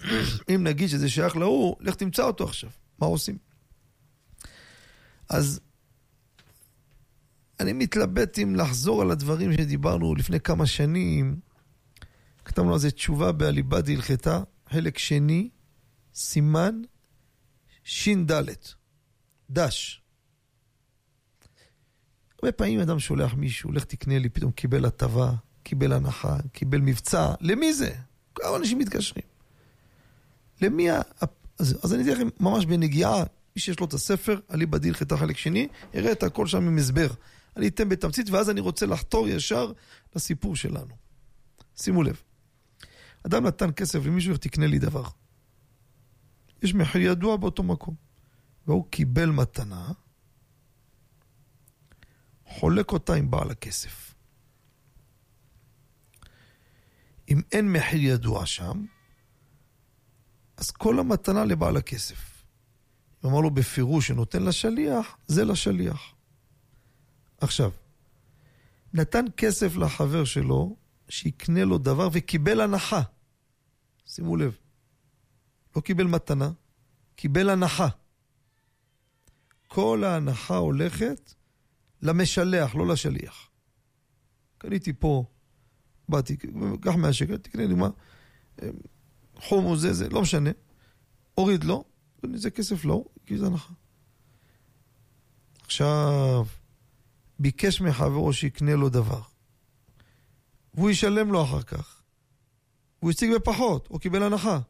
אם נגיד שזה שייך להוא, לך תמצא אותו עכשיו. מה עושים? אז אני מתלבט אם לחזור על הדברים שדיברנו לפני כמה שנים. כתבנו על זה תשובה באליבא דהלכתה, חלק שני, סימן ש"ד, דש. הרבה פעמים אדם שולח מישהו, לך תקנה לי, פתאום קיבל הטבה, קיבל הנחה, קיבל מבצע, למי זה? כמה אנשים מתקשרים. למי ה... אז, אז אני אתן לכם ממש בנגיעה, מי שיש לו את הספר, אליבא דהלכתה חלק שני, יראה את הכל שם עם הסבר. אני אתן בתמצית, ואז אני רוצה לחתור ישר לסיפור שלנו. שימו לב, אדם נתן כסף למישהו, תקנה לי דבר. יש מחיר ידוע באותו מקום. והוא קיבל מתנה, חולק אותה עם בעל הכסף. אם אין מחיר ידוע שם, אז כל המתנה לבעל הכסף. אם אמר לו בפירוש שנותן לשליח, זה לשליח. עכשיו, נתן כסף לחבר שלו שיקנה לו דבר וקיבל הנחה. שימו לב, לא קיבל מתנה, קיבל הנחה. כל ההנחה הולכת למשלח, לא לשליח. קניתי פה, באתי, קח 100 שקל, תקנה לי מה, חומוס זה, זה, לא משנה. הוריד לו, זה כסף לא, כי זה הנחה. עכשיו, ביקש מחברו שיקנה לו דבר. והוא ישלם לו אחר כך. הוא הציג בפחות, הוא קיבל הנחה.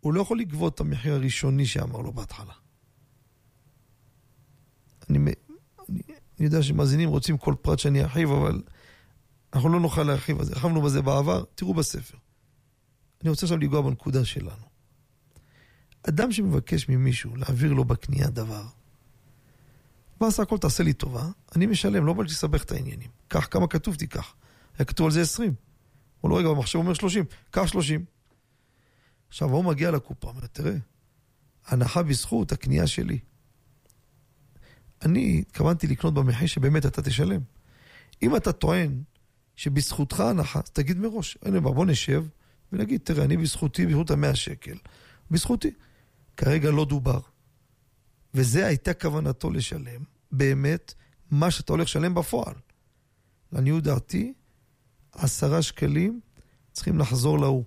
הוא לא יכול לגבות את המחיר הראשוני שאמר לו בהתחלה. אני, אני, אני יודע שמאזינים רוצים כל פרט שאני ארחיב, אבל אנחנו לא נוכל להרחיב על זה. הרחבנו בזה בעבר, תראו בספר. אני רוצה עכשיו לנגוע בנקודה שלנו. אדם שמבקש ממישהו להעביר לו בקנייה דבר, מה עשה הכל תעשה לי טובה, אני משלם, לא בא לי לסבך את העניינים. קח כמה כתוב, תיקח. היה כתוב על זה 20. הוא לא רגע, במחשב אומר 30, קח 30. עכשיו, הוא מגיע לקופה, אומר, תראה, הנחה בזכות הקנייה שלי. אני התכוונתי לקנות במחיר שבאמת אתה תשלם. אם אתה טוען שבזכותך הנחה, אז תגיד מראש, הנה, בוא נשב ונגיד, תראה, אני בזכותי, בזכות המאה שקל, בזכותי. כרגע לא דובר. וזה הייתה כוונתו לשלם, באמת, מה שאתה הולך לשלם בפועל. לעניות דעתי, עשרה שקלים צריכים לחזור להוא.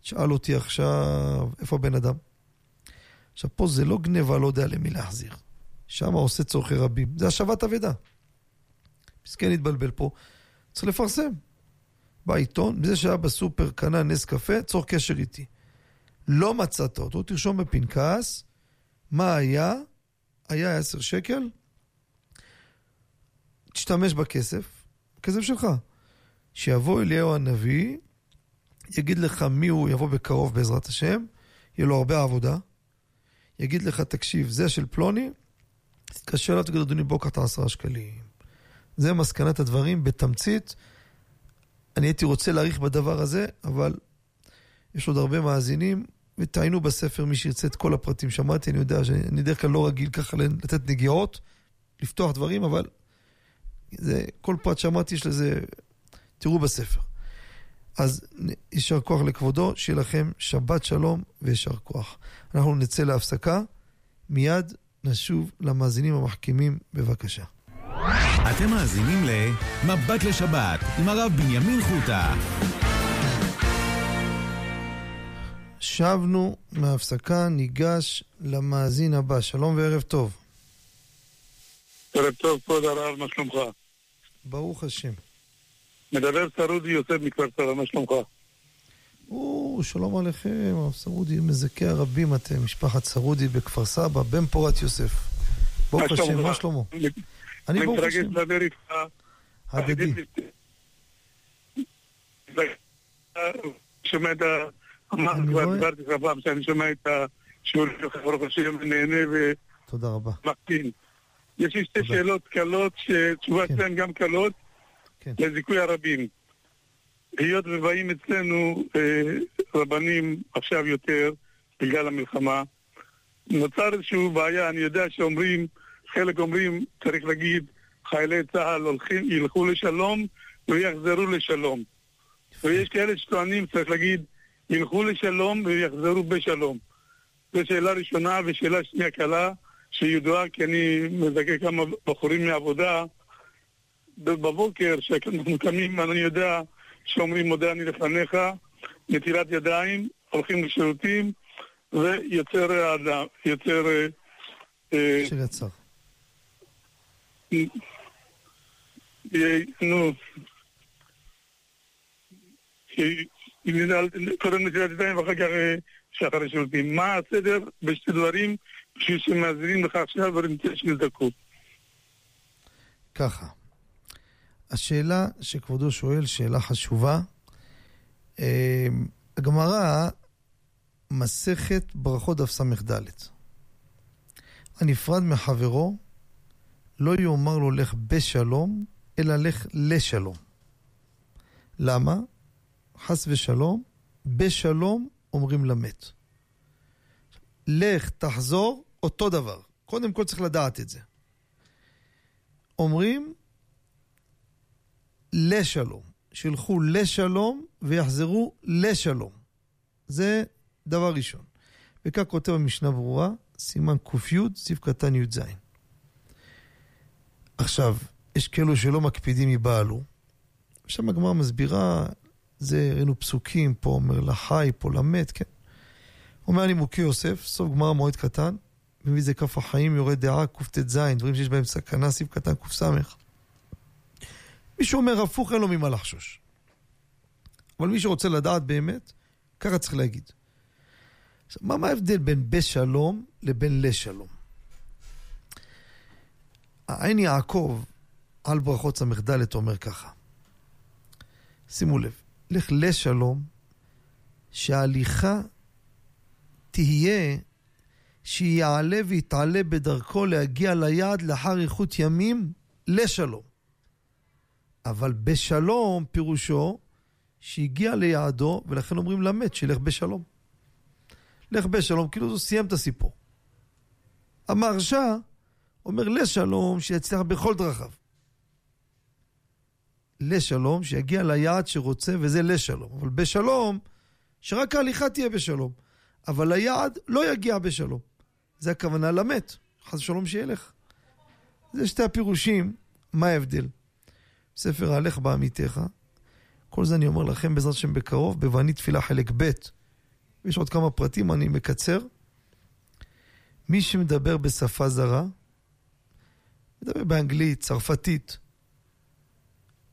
שאל אותי עכשיו, איפה הבן אדם? עכשיו, פה זה לא גניבה, לא יודע למי להחזיר. שם עושה צורכי רבים. זה השבת אבדה. מסכן התבלבל פה. צריך לפרסם. בעיתון, בזה שהיה בסופר, קנה נס קפה, צור קשר איתי. לא מצאת אותו, תרשום בפנקס, מה היה? היה עשר שקל, תשתמש בכסף, כסף שלך. שיבוא אליהו הנביא, יגיד לך מי הוא יבוא בקרוב בעזרת השם, יהיה לו הרבה עבודה, יגיד לך, תקשיב, זה של פלוני, תתקשר אליו, תגיד, אדוני, בוא קח את העשרה שקלים. זה מסקנת הדברים בתמצית. אני הייתי רוצה להאריך בדבר הזה, אבל יש עוד הרבה מאזינים, ותעיינו בספר מי שירצה את כל הפרטים. שמעתי, אני יודע שאני בדרך כלל לא רגיל ככה לתת נגיעות, לפתוח דברים, אבל זה, כל פרט שאמרתי יש לזה, תראו בספר. אז יישר כוח לכבודו, שיהיה לכם שבת שלום ויישר כוח. אנחנו נצא להפסקה, מיד נשוב למאזינים המחכימים, בבקשה. אתם מאזינים ל"מבט לשבת" עם הרב בנימין חוטה. שבנו מההפסקה, ניגש למאזין הבא. שלום וערב טוב. ערב טוב, כבוד הרב, מה שלומך? ברוך השם. מדבר סרודי יוסף מכפר סבא, מה שלומך? או, שלום עליכם, הרב סרודי, מזכה הרבים אתם, משפחת סרודי בכפר סבא, בן פורת יוסף. ברוך השם, מה שלמה? אני ברוך השם. אני מתרגש לדבר איתך. הדדי. שומע את ה... כבר דיברתי לך פעם שאני שומע את השיעורים שלך, ברוך השם, ונהנה ו... תודה רבה. מקטין. יש לי שתי שאלות קלות, שתשובה כן. שלהן גם קלות, כן. לזיכוי הרבים. היות ובאים אצלנו אה, רבנים עכשיו יותר, בגלל המלחמה, נוצר איזושהי בעיה, אני יודע שאומרים, חלק אומרים, צריך להגיד, חיילי צה"ל הולכים, ילכו לשלום ויחזרו לשלום. ויש כאלה שטוענים, צריך להגיד, ילכו לשלום ויחזרו בשלום. זו שאלה ראשונה, ושאלה שנייה קלה, שידועה כי אני מזכה כמה בחורים מעבודה. בבוקר, כשאנחנו קמים, אני יודע שאומרים מודה אני לפניך, נטילת ידיים, הולכים לשירותים, ויוצר האדם, יוצר... אה, של יצר. נו, קודם נטילת ידיים ואחר כך אה, שחר השירותים. מה הסדר בשתי דברים בשביל שמאזינים לך עכשיו ונמצא שנזדקו? ככה. השאלה שכבודו שואל, שאלה חשובה. אמ, הגמרא, מסכת ברכות דף ס"ד. הנפרד מחברו, לא יאמר לו לך בשלום, אלא לך לשלום. למה? חס ושלום, בשלום אומרים למת. לך, תחזור, אותו דבר. קודם כל צריך לדעת את זה. אומרים לשלום. שילכו לשלום ויחזרו לשלום. זה דבר ראשון. וכך כותב המשנה ברורה, סימן ק"י, סעיף קטן י"ז. עכשיו, יש כאלו שלא מקפידים מבעלו. שם הגמרא מסבירה, זה, ראינו פסוקים, פה אומר לחי, פה למת, כן. אומר נימוקי יוסף, סוף גמרא מועד קטן, מביא זה כף החיים, יורד דעה, קט"ז, דברים שיש בהם סכנה, סעיף קטן קס. מי שאומר הפוך, אין לו ממה לחשוש. אבל מי שרוצה לדעת באמת, ככה צריך להגיד. עכשיו, מה, מה ההבדל בין בשלום לבין לשלום? העין יעקב על ברכות ס"ד אומר ככה. שימו לב, לך לשלום, שההליכה תהיה שיעלה ויתעלה בדרכו להגיע ליעד לאחר איכות ימים לשלום. אבל בשלום פירושו שהגיע ליעדו, ולכן אומרים למת שילך בשלום. לך בשלום, כאילו הוא סיים את הסיפור. המהרש"א אומר לשלום שיצליח בכל דרכיו. לשלום, שיגיע ליעד שרוצה, וזה לשלום. אבל בשלום, שרק ההליכה תהיה בשלום. אבל היעד לא יגיע בשלום. זה הכוונה למת, חס ושלום שילך. זה שתי הפירושים, מה ההבדל? ספר ההלך בעמיתך. כל זה אני אומר לכם בעזרת השם בקרוב, בבעני תפילה חלק ב'. יש עוד כמה פרטים, אני מקצר. מי שמדבר בשפה זרה, מדבר באנגלית, צרפתית,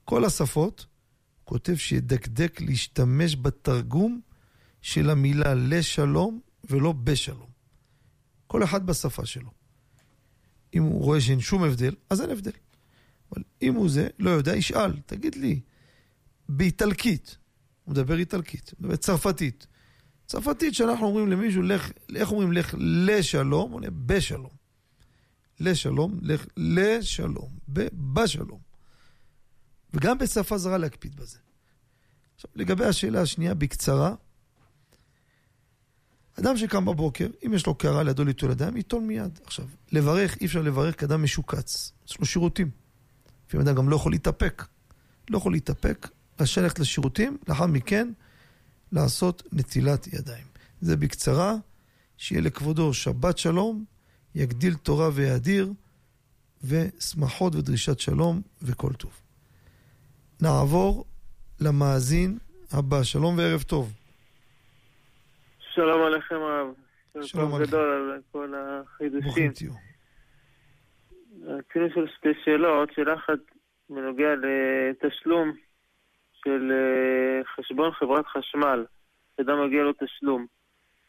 כל השפות, כותב שידקדק להשתמש בתרגום של המילה לשלום ולא בשלום. כל אחד בשפה שלו. אם הוא רואה שאין שום הבדל, אז אין הבדל. אבל אם הוא זה, לא יודע, ישאל, תגיד לי, באיטלקית, הוא מדבר איטלקית, הוא מדבר צרפתית. צרפתית שאנחנו אומרים למישהו, לך, איך אומרים לך לשלום? הוא אומר בשלום. לשלום, לך לשלום, בשלום. וגם בשפה זרה להקפיד בזה. עכשיו, לגבי השאלה השנייה, בקצרה, אדם שקם בבוקר, אם יש לו קערה לידו ליטול ידיים, ייטול מיד. עכשיו, לברך, אי אפשר לברך כאדם משוקץ. יש לו שירותים. לפעמים אדם גם לא יכול להתאפק. לא יכול להתאפק, רשאי ללכת לשירותים, לאחר מכן לעשות נטילת ידיים. זה בקצרה, שיהיה לכבודו שבת שלום, יגדיל תורה ויאדיר, ושמחות ודרישת שלום וכל טוב. נעבור למאזין הבא. שלום וערב טוב. שלום עליכם הרב. שלום עליכם. גדול על כל החידושים. רצינו לשאול שתי שאלות. שאלה אחת בנוגע לתשלום של אה, חשבון חברת חשמל. אדם מגיע לו תשלום.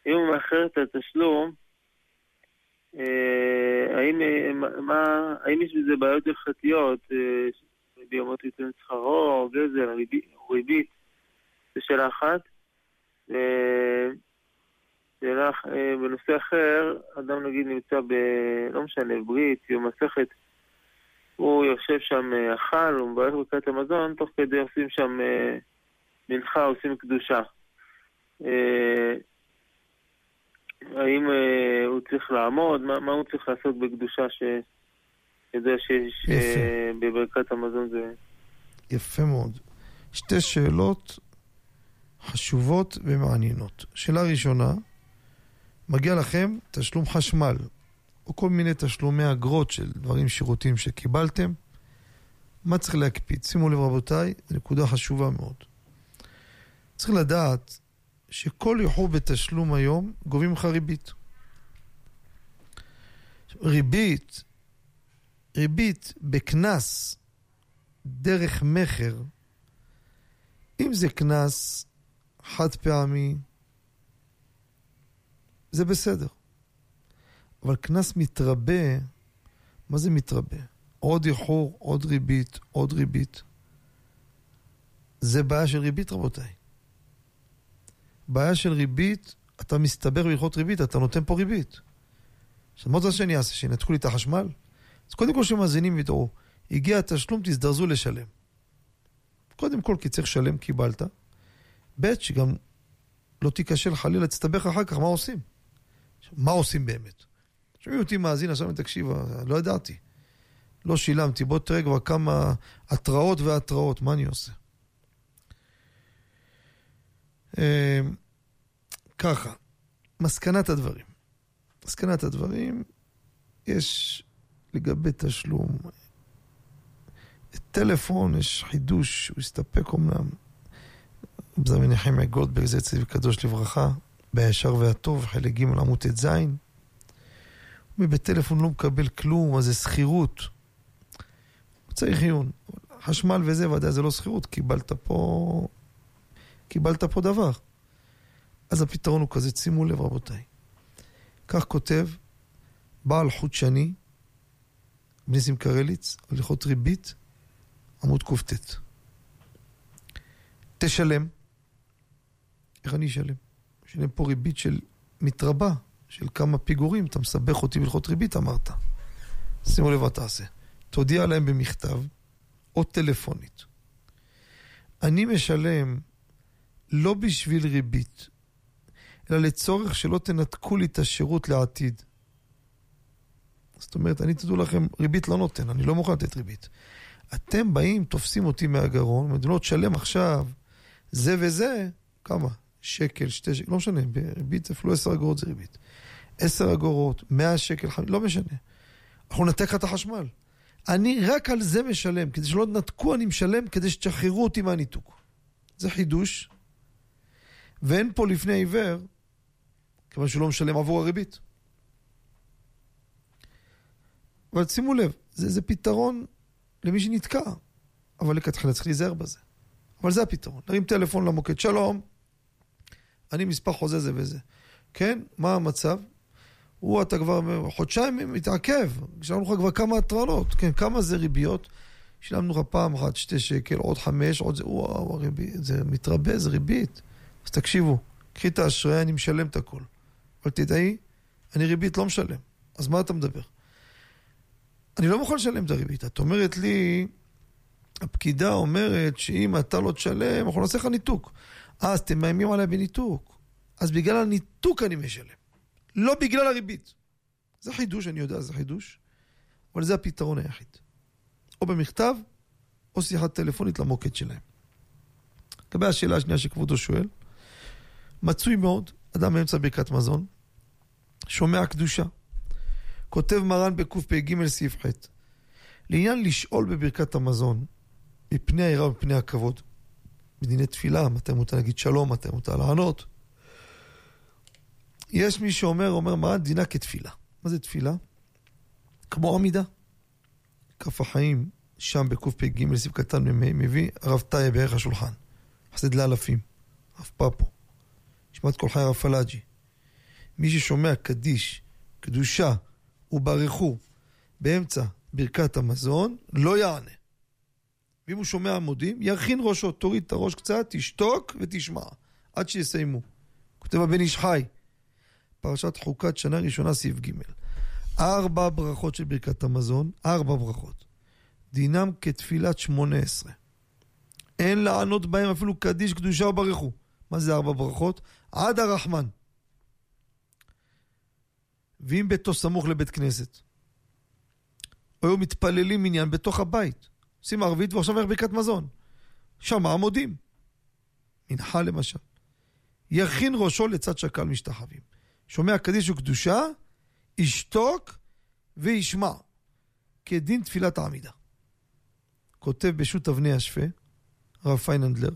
אם הוא מאחר את התשלום, האם, מה, האם יש בזה בעיות הלכתיות, ביומות ייתן שכרו, גזל, ריבית? זו שאלה אחת. שאלה, אה, בנושא אחר, אדם נגיד נמצא ב... לא משנה, ברית, יום מסכת, הוא יושב שם, אה, אכל, הוא מברך ברכת המזון, תוך כדי עושים שם אה, מנחה, עושים קדושה. האם הוא צריך לעמוד? מה, מה הוא צריך לעשות בקדושה שיודע שיש בברכת המזון זה... יפה מאוד. שתי שאלות חשובות ומעניינות. שאלה ראשונה, מגיע לכם תשלום חשמל, או כל מיני תשלומי אגרות של דברים, שירותים שקיבלתם. מה צריך להקפיד? שימו לב רבותיי, זו נקודה חשובה מאוד. צריך לדעת שכל איחור בתשלום היום גובים לך ריבית. ריבית, ריבית בקנס דרך מכר, אם זה קנס חד פעמי, זה בסדר. אבל קנס מתרבה, מה זה מתרבה? עוד איחור, עוד ריבית, עוד ריבית. זה בעיה של ריבית, רבותיי. בעיה של ריבית, אתה מסתבר בהלכות ריבית, אתה נותן פה ריבית. עכשיו, מה זה שאני אעשה? שינתקו לי את החשמל? אז קודם כל שמאזינים וידעו, הגיע התשלום, תזדרזו לשלם. קודם כל, כי צריך לשלם, קיבלת. ב', שגם לא תיכשל חלילה, תסתבך אחר כך, מה עושים? מה עושים באמת? שומעים אותי מאזין עכשיו ותקשיב, לא ידעתי. לא שילמתי, בוא תראה כבר כמה התראות והתראות, מה אני עושה? אה, ככה, מסקנת הדברים. מסקנת הדברים, יש לגבי תשלום. טלפון, יש חידוש, הוא הסתפק אומנם. זה מנחם גולדברג, זה צדיק קדוש לברכה, בישר והטוב, חלק ג' עמוד ט"ז. ובטלפון לא מקבל כלום, אז זה שכירות. צריך עיון. חשמל וזה, ודאי זה לא שכירות, קיבלת פה... קיבלת פה דבר. אז הפתרון הוא כזה, שימו לב רבותיי. כך כותב בעל חוט שני, ניסים קרליץ, הליכות ריבית, עמוד קט. תשלם. איך אני אשלם? משלם פה ריבית של מתרבה, של כמה פיגורים, אתה מסבך אותי בהלכות ריבית, אמרת. שימו לב מה תעשה. תודיע להם במכתב או טלפונית. אני משלם לא בשביל ריבית, אלא לצורך שלא תנתקו לי את השירות לעתיד. זאת אומרת, אני תדעו לכם, ריבית לא נותן, אני לא מוכן לתת ריבית. אתם באים, תופסים אותי מהגרון, אומרים, לא, תשלם עכשיו זה וזה, כמה? שקל, שתי שקל, לא משנה, בריבית אפילו עשר אגורות זה ריבית. עשר אגורות, מאה שקל, חמש, לא משנה. אנחנו נתק לך את החשמל. אני רק על זה משלם, כדי שלא תנתקו אני משלם, כדי שתשחררו אותי מהניתוק. זה חידוש, ואין פה לפני עיוור, כיוון שהוא לא משלם עבור הריבית. אבל שימו לב, זה, זה פתרון למי שנתקע, אבל לכתחילה צריך להיזהר בזה. אבל זה הפתרון, נרים טלפון למוקד, שלום, אני מספר חוזה זה וזה. כן, מה המצב? הוא, אתה כבר חודשיים מתעכב, שלמנו לך כבר כמה התרנות, כן, כמה זה ריביות? שילמנו לך פעם אחת שתי שקל, עוד חמש, עוד זה, וואו, הריבית, זה מתרבה, זה ריבית. אז תקשיבו, קחי את האשראי, אני משלם את הכל. אבל תדעי, אני ריבית לא משלם. אז מה אתה מדבר? אני לא מוכן לשלם את הריבית. את אומרת לי, הפקידה אומרת שאם אתה לא תשלם, אנחנו נעשה לך ניתוק. אז אתם מאיימים עליי בניתוק. אז בגלל הניתוק אני משלם. לא בגלל הריבית. זה חידוש, אני יודע, זה חידוש, אבל זה הפתרון היחיד. או במכתב, או שיחה טלפונית למוקד שלהם. לגבי השאלה השנייה שכבודו שואל, מצוי מאוד, אדם באמצע ברכת מזון, שומע קדושה. כותב מרן בקפ"ג סעיף ח' לעניין לשאול בברכת המזון, מפני היראה ומפני הכבוד, בדיני תפילה, מתי מותר להגיד שלום, מתי מותר לענות. יש מי שאומר, אומר, מה דינה כתפילה? מה זה תפילה? כמו עמידה. כף החיים, שם בקפ"ג, סעיף קטן מ"ה, מביא הרב טייב בערך השולחן. חסד לאלפים, רב פאפו. נשמת כל חי הרב פלאג'י. מי ששומע קדיש, קדושה וברכו באמצע ברכת המזון, לא יענה. ואם הוא שומע מודים, ירכין ראשו, תוריד את הראש קצת, תשתוק ותשמע, עד שיסיימו. כותב הבן איש חי, פרשת חוקת שנה ראשונה, סעיף ג'. ארבע ברכות של ברכת המזון, ארבע ברכות. דינם כתפילת שמונה עשרה. אין לענות בהם אפילו קדיש, קדושה או ברכו. מה זה ארבע ברכות? עד הרחמן. ואם ביתו סמוך לבית כנסת. היו מתפללים מניין בתוך הבית. עושים ערבית ועכשיו הולך ברכת מזון. שומע מודים. מנחה למשל. ירכין ראשו לצד שהקהל משתחווים. שומע קדיש וקדושה, ישתוק וישמע. כדין תפילת העמידה. כותב בשו"ת אבני ישפה, הרב פיינהנדלר,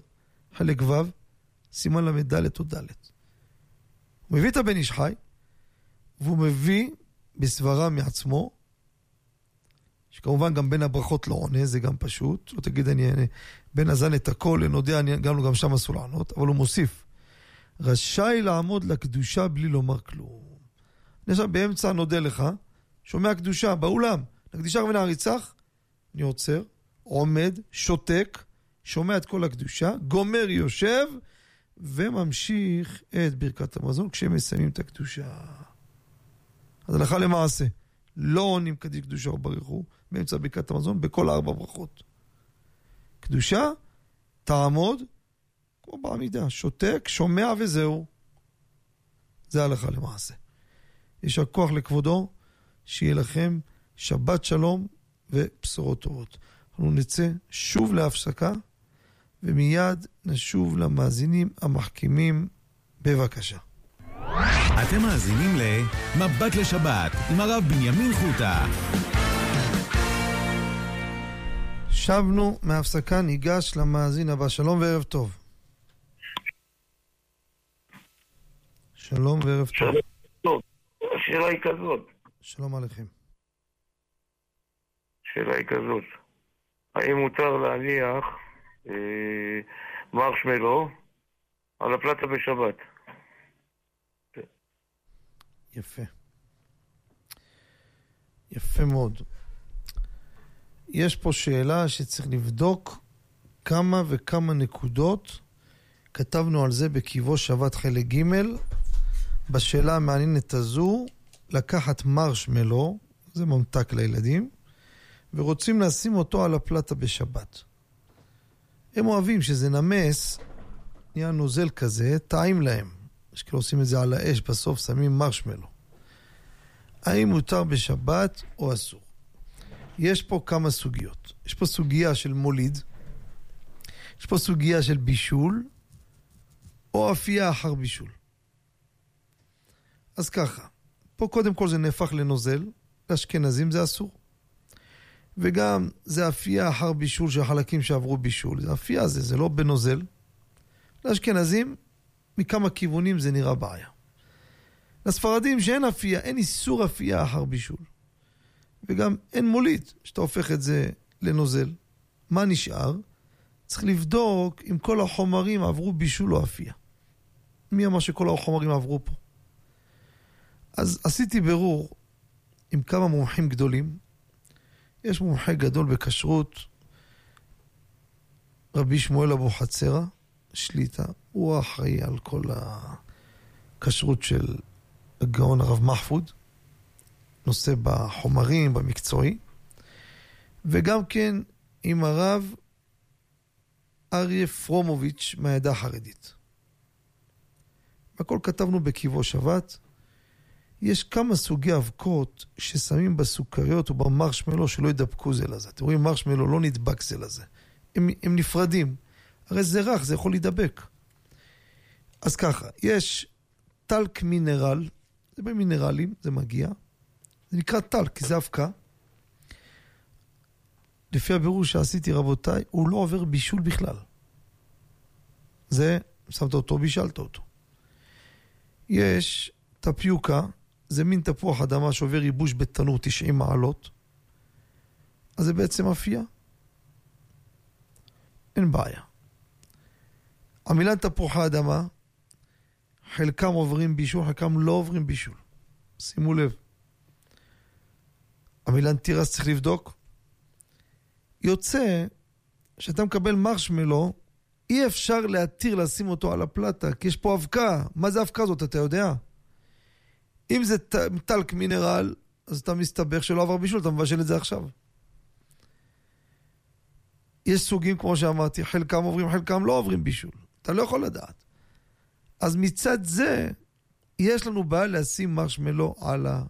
חלק ו', סימן ל"ד או ד'. הוא מביא את הבן איש חי, והוא מביא בסברה מעצמו, שכמובן גם בין הברכות לא עונה, זה גם פשוט. לא תגיד אני אענה, בין הזן את הכל, נודה, אני, גם, גם שם אסור לענות, אבל הוא מוסיף, רשאי לעמוד לקדושה בלי לומר כלום. אני עכשיו באמצע נודה לך, שומע קדושה באולם, לקדישה רבנה הריצח, אני עוצר, עומד, שותק, שומע את כל הקדושה, גומר, יושב, וממשיך את ברכת המזון כשהם מסיימים את הקדושה. אז הלכה למעשה, לא עונים קדיש קדושה או ברכו באמצע ברכת המזון בכל ארבע ברכות. קדושה, תעמוד, כמו בעמידה, שותק, שומע וזהו. זה הלכה למעשה. יישר כוח לכבודו, שיהיה לכם שבת שלום ובשורות טובות. אנחנו נצא שוב להפסקה, ומיד נשוב למאזינים המחכימים. בבקשה. אתם מאזינים ל"מבט לשבת" עם הרב בנימין חוטה. שבנו מהפסקה, ניגש למאזין הבא. שלום וערב טוב. שלום וערב טוב. השאלה היא כזאת. שלום עליכם. השאלה היא כזאת. האם מותר להניח מרשמלו על הפלטה בשבת? יפה. יפה מאוד. יש פה שאלה שצריך לבדוק כמה וכמה נקודות. כתבנו על זה בקיבו שבת חלק ג' בשאלה המעניינת הזו, לקחת מרשמלו, זה ממתק לילדים, ורוצים לשים אותו על הפלטה בשבת. הם אוהבים שזה נמס, נהיה נוזל כזה, טעים להם. יש כאלה עושים את זה על האש, בסוף שמים מרשמלו. האם מותר בשבת או אסור? יש פה כמה סוגיות. יש פה סוגיה של מוליד, יש פה סוגיה של בישול, או אפייה אחר בישול. אז ככה, פה קודם כל זה נהפך לנוזל, לאשכנזים זה אסור. וגם זה אפייה אחר בישול של חלקים שעברו בישול. זה אפייה זה, זה לא בנוזל. לאשכנזים, מכמה כיוונים זה נראה בעיה. לספרדים שאין אפייה, אין איסור אפייה אחר בישול. וגם אין מוליד, שאתה הופך את זה לנוזל. מה נשאר? צריך לבדוק אם כל החומרים עברו בישול או אפייה. מי אמר שכל החומרים עברו פה? אז עשיתי בירור עם כמה מומחים גדולים. יש מומחה גדול בכשרות, רבי שמואל אבוחצירא, שליטה, הוא האחראי על כל הכשרות של הגאון הרב מחפוד, נושא בחומרים, במקצועי, וגם כן עם הרב אריה פרומוביץ' מהעדה החרדית. הכל כתבנו בקיבו שבת. יש כמה סוגי אבקות ששמים בסוכריות או במרשמלו שלא ידבקו זה לזה. אתם רואים, מרשמלו לא נדבק זה לזה. הם, הם נפרדים. הרי זה רך, זה יכול להידבק. אז ככה, יש טלק מינרל, זה במינרלים, זה מגיע. זה נקרא טלק, כי זה אבקה. לפי הבירור שעשיתי, רבותיי, הוא לא עובר בישול בכלל. זה, שמת אותו, בישלת אותו. יש טפיוקה, זה מין תפוח אדמה שעובר ייבוש בתנור 90 מעלות. אז זה בעצם אפייה. אין בעיה. המילה תפוחי אדמה, חלקם עוברים בישול, חלקם לא עוברים בישול. שימו לב. המילן תירס צריך לבדוק. יוצא שאתה מקבל מרשמלו, אי אפשר להתיר לשים אותו על הפלטה, כי יש פה אבקה. מה זה אבקה הזאת, אתה יודע? אם זה טלק מינרל, אז אתה מסתבך שלא עבר בישול, אתה מבשל את זה עכשיו. יש סוגים, כמו שאמרתי, חלקם עוברים, חלקם לא עוברים בישול. אתה לא יכול לדעת. אז מצד זה, יש לנו בעיה לשים מרשמלו על, ה,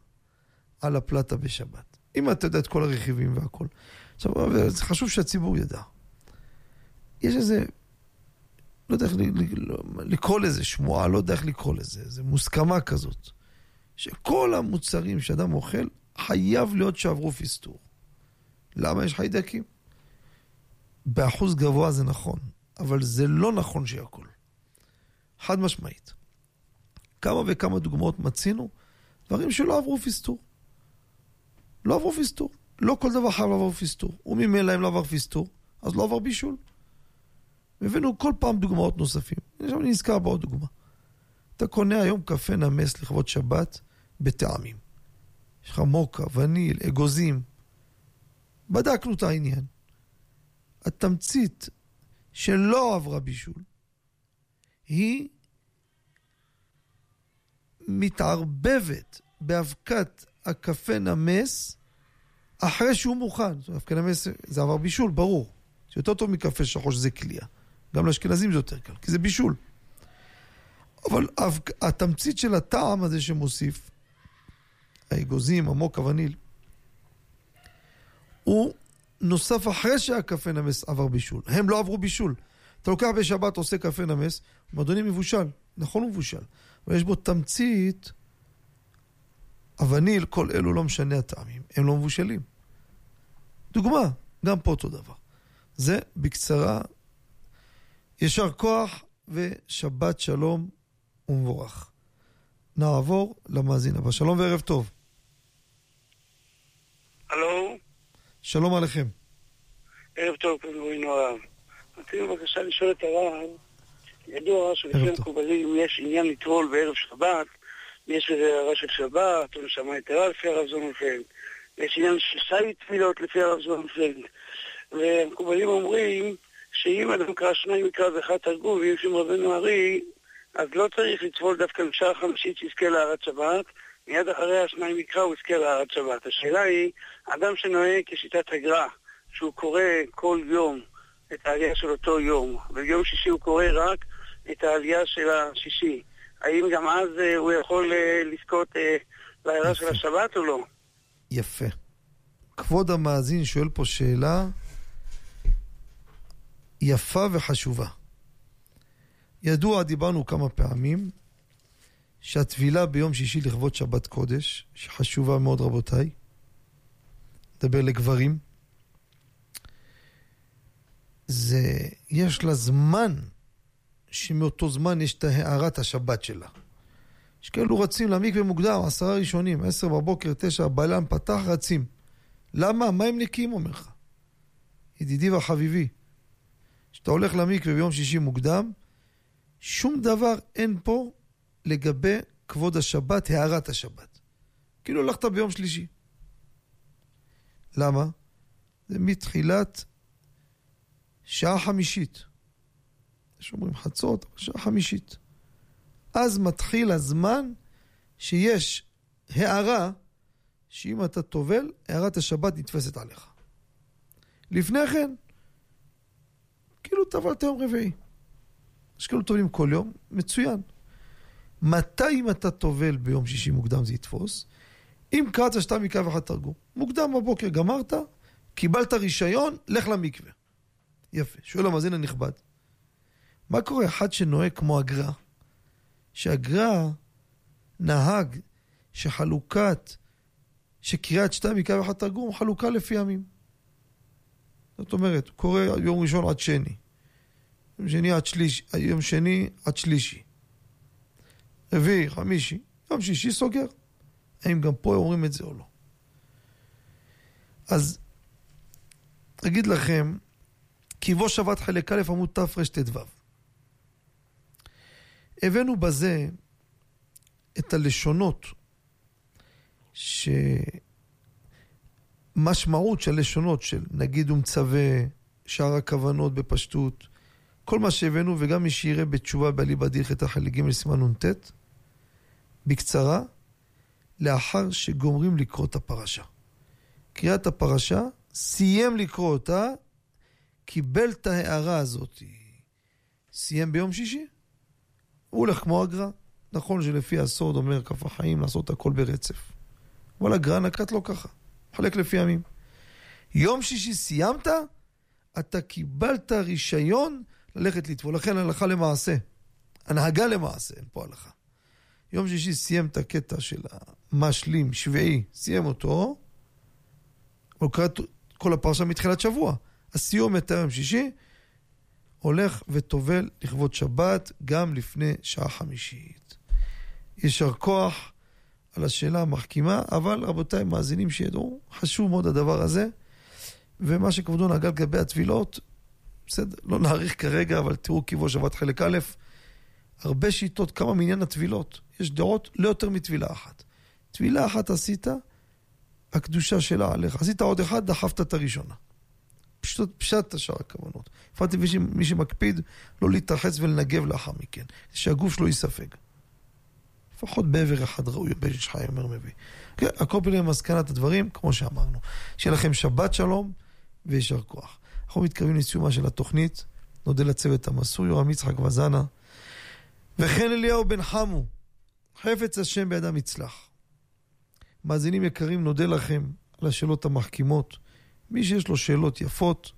על הפלטה בשבת. אם אתה יודע את כל הרכיבים והכל. עכשיו, זה חשוב שהציבור ידע. יש איזה, לא יודע איך לקרוא לזה שמועה, לא יודע איך לקרוא לזה, איזה מוסכמה כזאת, שכל המוצרים שאדם אוכל, חייב להיות שעברו פיסטור. למה יש חיידקים? באחוז גבוה זה נכון, אבל זה לא נכון שהכל. חד משמעית. כמה וכמה דוגמאות מצינו, דברים שלא עברו פיסטור. לא עברו פיסטור. לא כל דבר חייב לעבור פיסטור. וממילא אם לא עבר פיסטור, אז לא עבר בישול. הבאנו כל פעם דוגמאות נוספים. עכשיו אני נזכר בעוד דוגמה. אתה קונה היום קפה נמס לכבוד שבת בטעמים. יש לך מוקה, וניל, אגוזים. בדקנו את העניין. התמצית שלא עברה בישול היא מתערבבת באבקת הקפה נמס אחרי שהוא מוכן. זאת אומרת, קפה נמס זה עבר בישול, ברור. זה יותר טוב מקפה שחור שזה קליעה. גם לאשכנזים זה יותר קל, כי זה בישול. אבל התמצית של הטעם הזה שמוסיף, האגוזים, המוק, הווניל, הוא נוסף אחרי שהקפה נמס עבר בישול. הם לא עברו בישול. אתה לוקח בשבת, עושה קפה נמס, אדוני מבושל. נכון הוא מבושל. אבל יש בו תמצית, הווניל, כל אלו לא משנה הטעמים, הם לא מבושלים. דוגמה, גם פה אותו דבר. זה בקצרה, יישר כוח ושבת שלום ומבורך. נעבור למאזין הבא. שלום וערב טוב. הלו? שלום עליכם. ערב טוב, פנדורין הרב. רציתי בבקשה לשאול את הרב, ידוע שלפי המקובלים יש עניין לטבול בערב שבת, יש איזה הערה של שבת, או נשמה יתרה לפי הרב זוננפלד. יש עניין של שי תפילות לפי הרב זוננפלד. והמקובלים אומרים שאם אדם קרא שניים מקרא ואחד תרגום, ואם שם רבנו ארי, אז לא צריך לטבול דווקא בשעה חמישית שיזכה להרת שבת, מיד אחרי השניים מקרא הוא יזכה להרת שבת. השאלה היא, אדם שנוהג כשיטת הגר"א, שהוא קורא כל יום את העלייה של אותו יום, וביום שישי הוא קורא רק את העלייה של השישי, האם גם אז uh, הוא יכול uh, לזכות uh, לעירה של השבת או לא? יפה. כבוד המאזין שואל פה שאלה יפה וחשובה. ידוע, דיברנו כמה פעמים, שהטבילה ביום שישי לכבוד שבת קודש, שחשובה מאוד רבותיי, נדבר לגברים, זה, יש לה זמן, שמאותו זמן יש את הארת השבת שלה. יש כאלו רצים למקווה מוקדם, עשרה ראשונים, עשר בבוקר, תשע, בלם פתח, רצים. למה? מה הם נקיים, אומר לך? ידידי וחביבי, כשאתה הולך למקווה ביום שישי מוקדם, שום דבר אין פה לגבי כבוד השבת, הארת השבת. כאילו הלכת ביום שלישי. למה? זה מתחילת שעה חמישית. יש אומרים חצות, שעה חמישית. אז מתחיל הזמן שיש הערה, שאם אתה טובל, הערת השבת נתפסת עליך. לפני כן, כאילו טבלת יום רביעי. יש כאלו טובלים כל יום, מצוין. מתי אם אתה טובל ביום שישי מוקדם זה יתפוס? אם קראת שאתה מקרא ואחד תרגום. מוקדם בבוקר גמרת, קיבלת רישיון, לך למקווה. יפה. שואל המאזין הנכבד, מה קורה אחד שנוהג כמו הגר"א? שהגר"א נהג שחלוקת, שקריאת שתיים מקרא ואחד תרגום, חלוקה לפי ימים. זאת אומרת, קורא יום ראשון עד שני. יום שני עד שלישי, יום שני עד שלישי. רביעי, חמישי, יום שישי סוגר. האם גם פה אומרים את זה או לא? אז אגיד לכם, כי בו שבת חלק א' עמוד תרט"ו. הבאנו בזה את הלשונות, שמשמעות של לשונות של נגיד ומצווה, שאר הכוונות בפשטות, כל מה שהבאנו, וגם מי שיראה בתשובה בעלי דיר את החלק ג' סימן נ"ט, בקצרה, לאחר שגומרים לקרוא את הפרשה. קריאת הפרשה, סיים לקרוא אותה, קיבל את ההערה הזאת. סיים ביום שישי, הוא הולך כמו הגר"א. נכון שלפי הסוד אומר כף החיים לעשות הכל ברצף. אבל הגר"א נקט לו ככה, חלק לפי ימים. יום שישי סיימת, אתה קיבלת רישיון ללכת לטבול. לכן הלכה למעשה. הנהגה למעשה, אין פה הלכה. יום שישי סיים את הקטע של המשלים, שביעי, סיים אותו, הוא קרא את כל הפרשה מתחילת שבוע. הסיום את היום שישי, הולך וטובל לכבוד שבת גם לפני שעה חמישית. יישר כוח על השאלה המחכימה, אבל רבותיי, מאזינים שידעו, חשוב מאוד הדבר הזה. ומה שכבודו נגע לגבי הטבילות, בסדר, לא נאריך כרגע, אבל תראו קיבו שבת חלק א', הרבה שיטות, כמה מעניין הטבילות. יש דעות לא יותר מטבילה אחת. טבילה אחת עשית, הקדושה שלה עליך. עשית עוד אחד, דחפת את הראשונה. פשוט פשט השאר הכוונות. הפרעתי מי שמקפיד לא להתרחץ ולנגב לאחר מכן, שהגוף שלו ייספג. לפחות בעבר אחד ראוי, בן איש חי אומר מביא. כן, הכל פנים למסקנת הדברים, כמו שאמרנו. שיהיה לכם שבת שלום ויישר כוח. אנחנו מתקרבים לסיומה של התוכנית. נודה לצוות המסור, יורם יצחק וזנה. וכן אליהו בן חמו, חפץ השם בידם יצלח. מאזינים יקרים, נודה לכם על השאלות המחכימות. מי שיש לו שאלות יפות,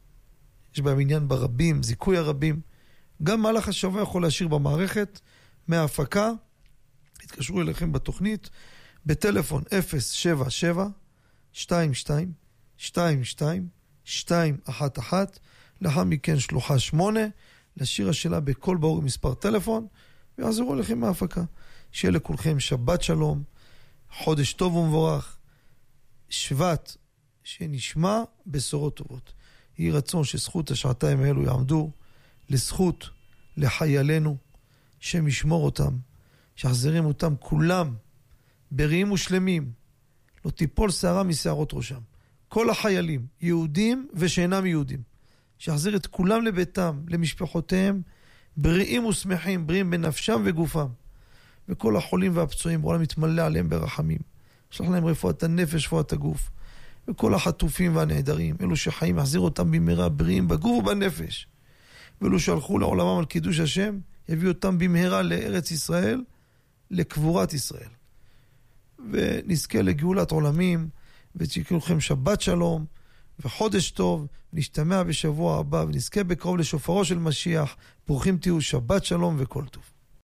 יש בהם עניין ברבים, זיכוי הרבים, גם מהלך השבוע יכול להשאיר במערכת, מההפקה, התקשרו אליכם בתוכנית, בטלפון 077 22 22 211, לאחר מכן שלוחה 8, לשיר השאלה בקול ברור עם מספר טלפון, ויעזרו לכם מההפקה. שיהיה לכולכם שבת שלום, חודש טוב ומבורך, שבט שנשמע בשורות טובות. יהי רצון שזכות השעתיים האלו יעמדו לזכות לחיילינו, שם ישמור אותם, שיחזרים אותם כולם בריאים ושלמים, לא תיפול שערה משערות ראשם. כל החיילים, יהודים ושאינם יהודים, שיחזיר את כולם לביתם, למשפחותיהם, בריאים ושמחים, בריאים בנפשם וגופם. וכל החולים והפצועים, בעולם יתמלא עליהם ברחמים. שלח להם רפואת הנפש, רפואת הגוף. וכל החטופים והנעדרים, אלו שחיים, יחזיר אותם במהרה בריאים בגוף ובנפש. ואלו שהלכו לעולמם על קידוש השם, יביא אותם במהרה לארץ ישראל, לקבורת ישראל. ונזכה לגאולת עולמים, ותקראו לכם שבת שלום וחודש טוב, נשתמע בשבוע הבא ונזכה בקרוב לשופרו של משיח. ברוכים תהיו, שבת שלום וכל טוב.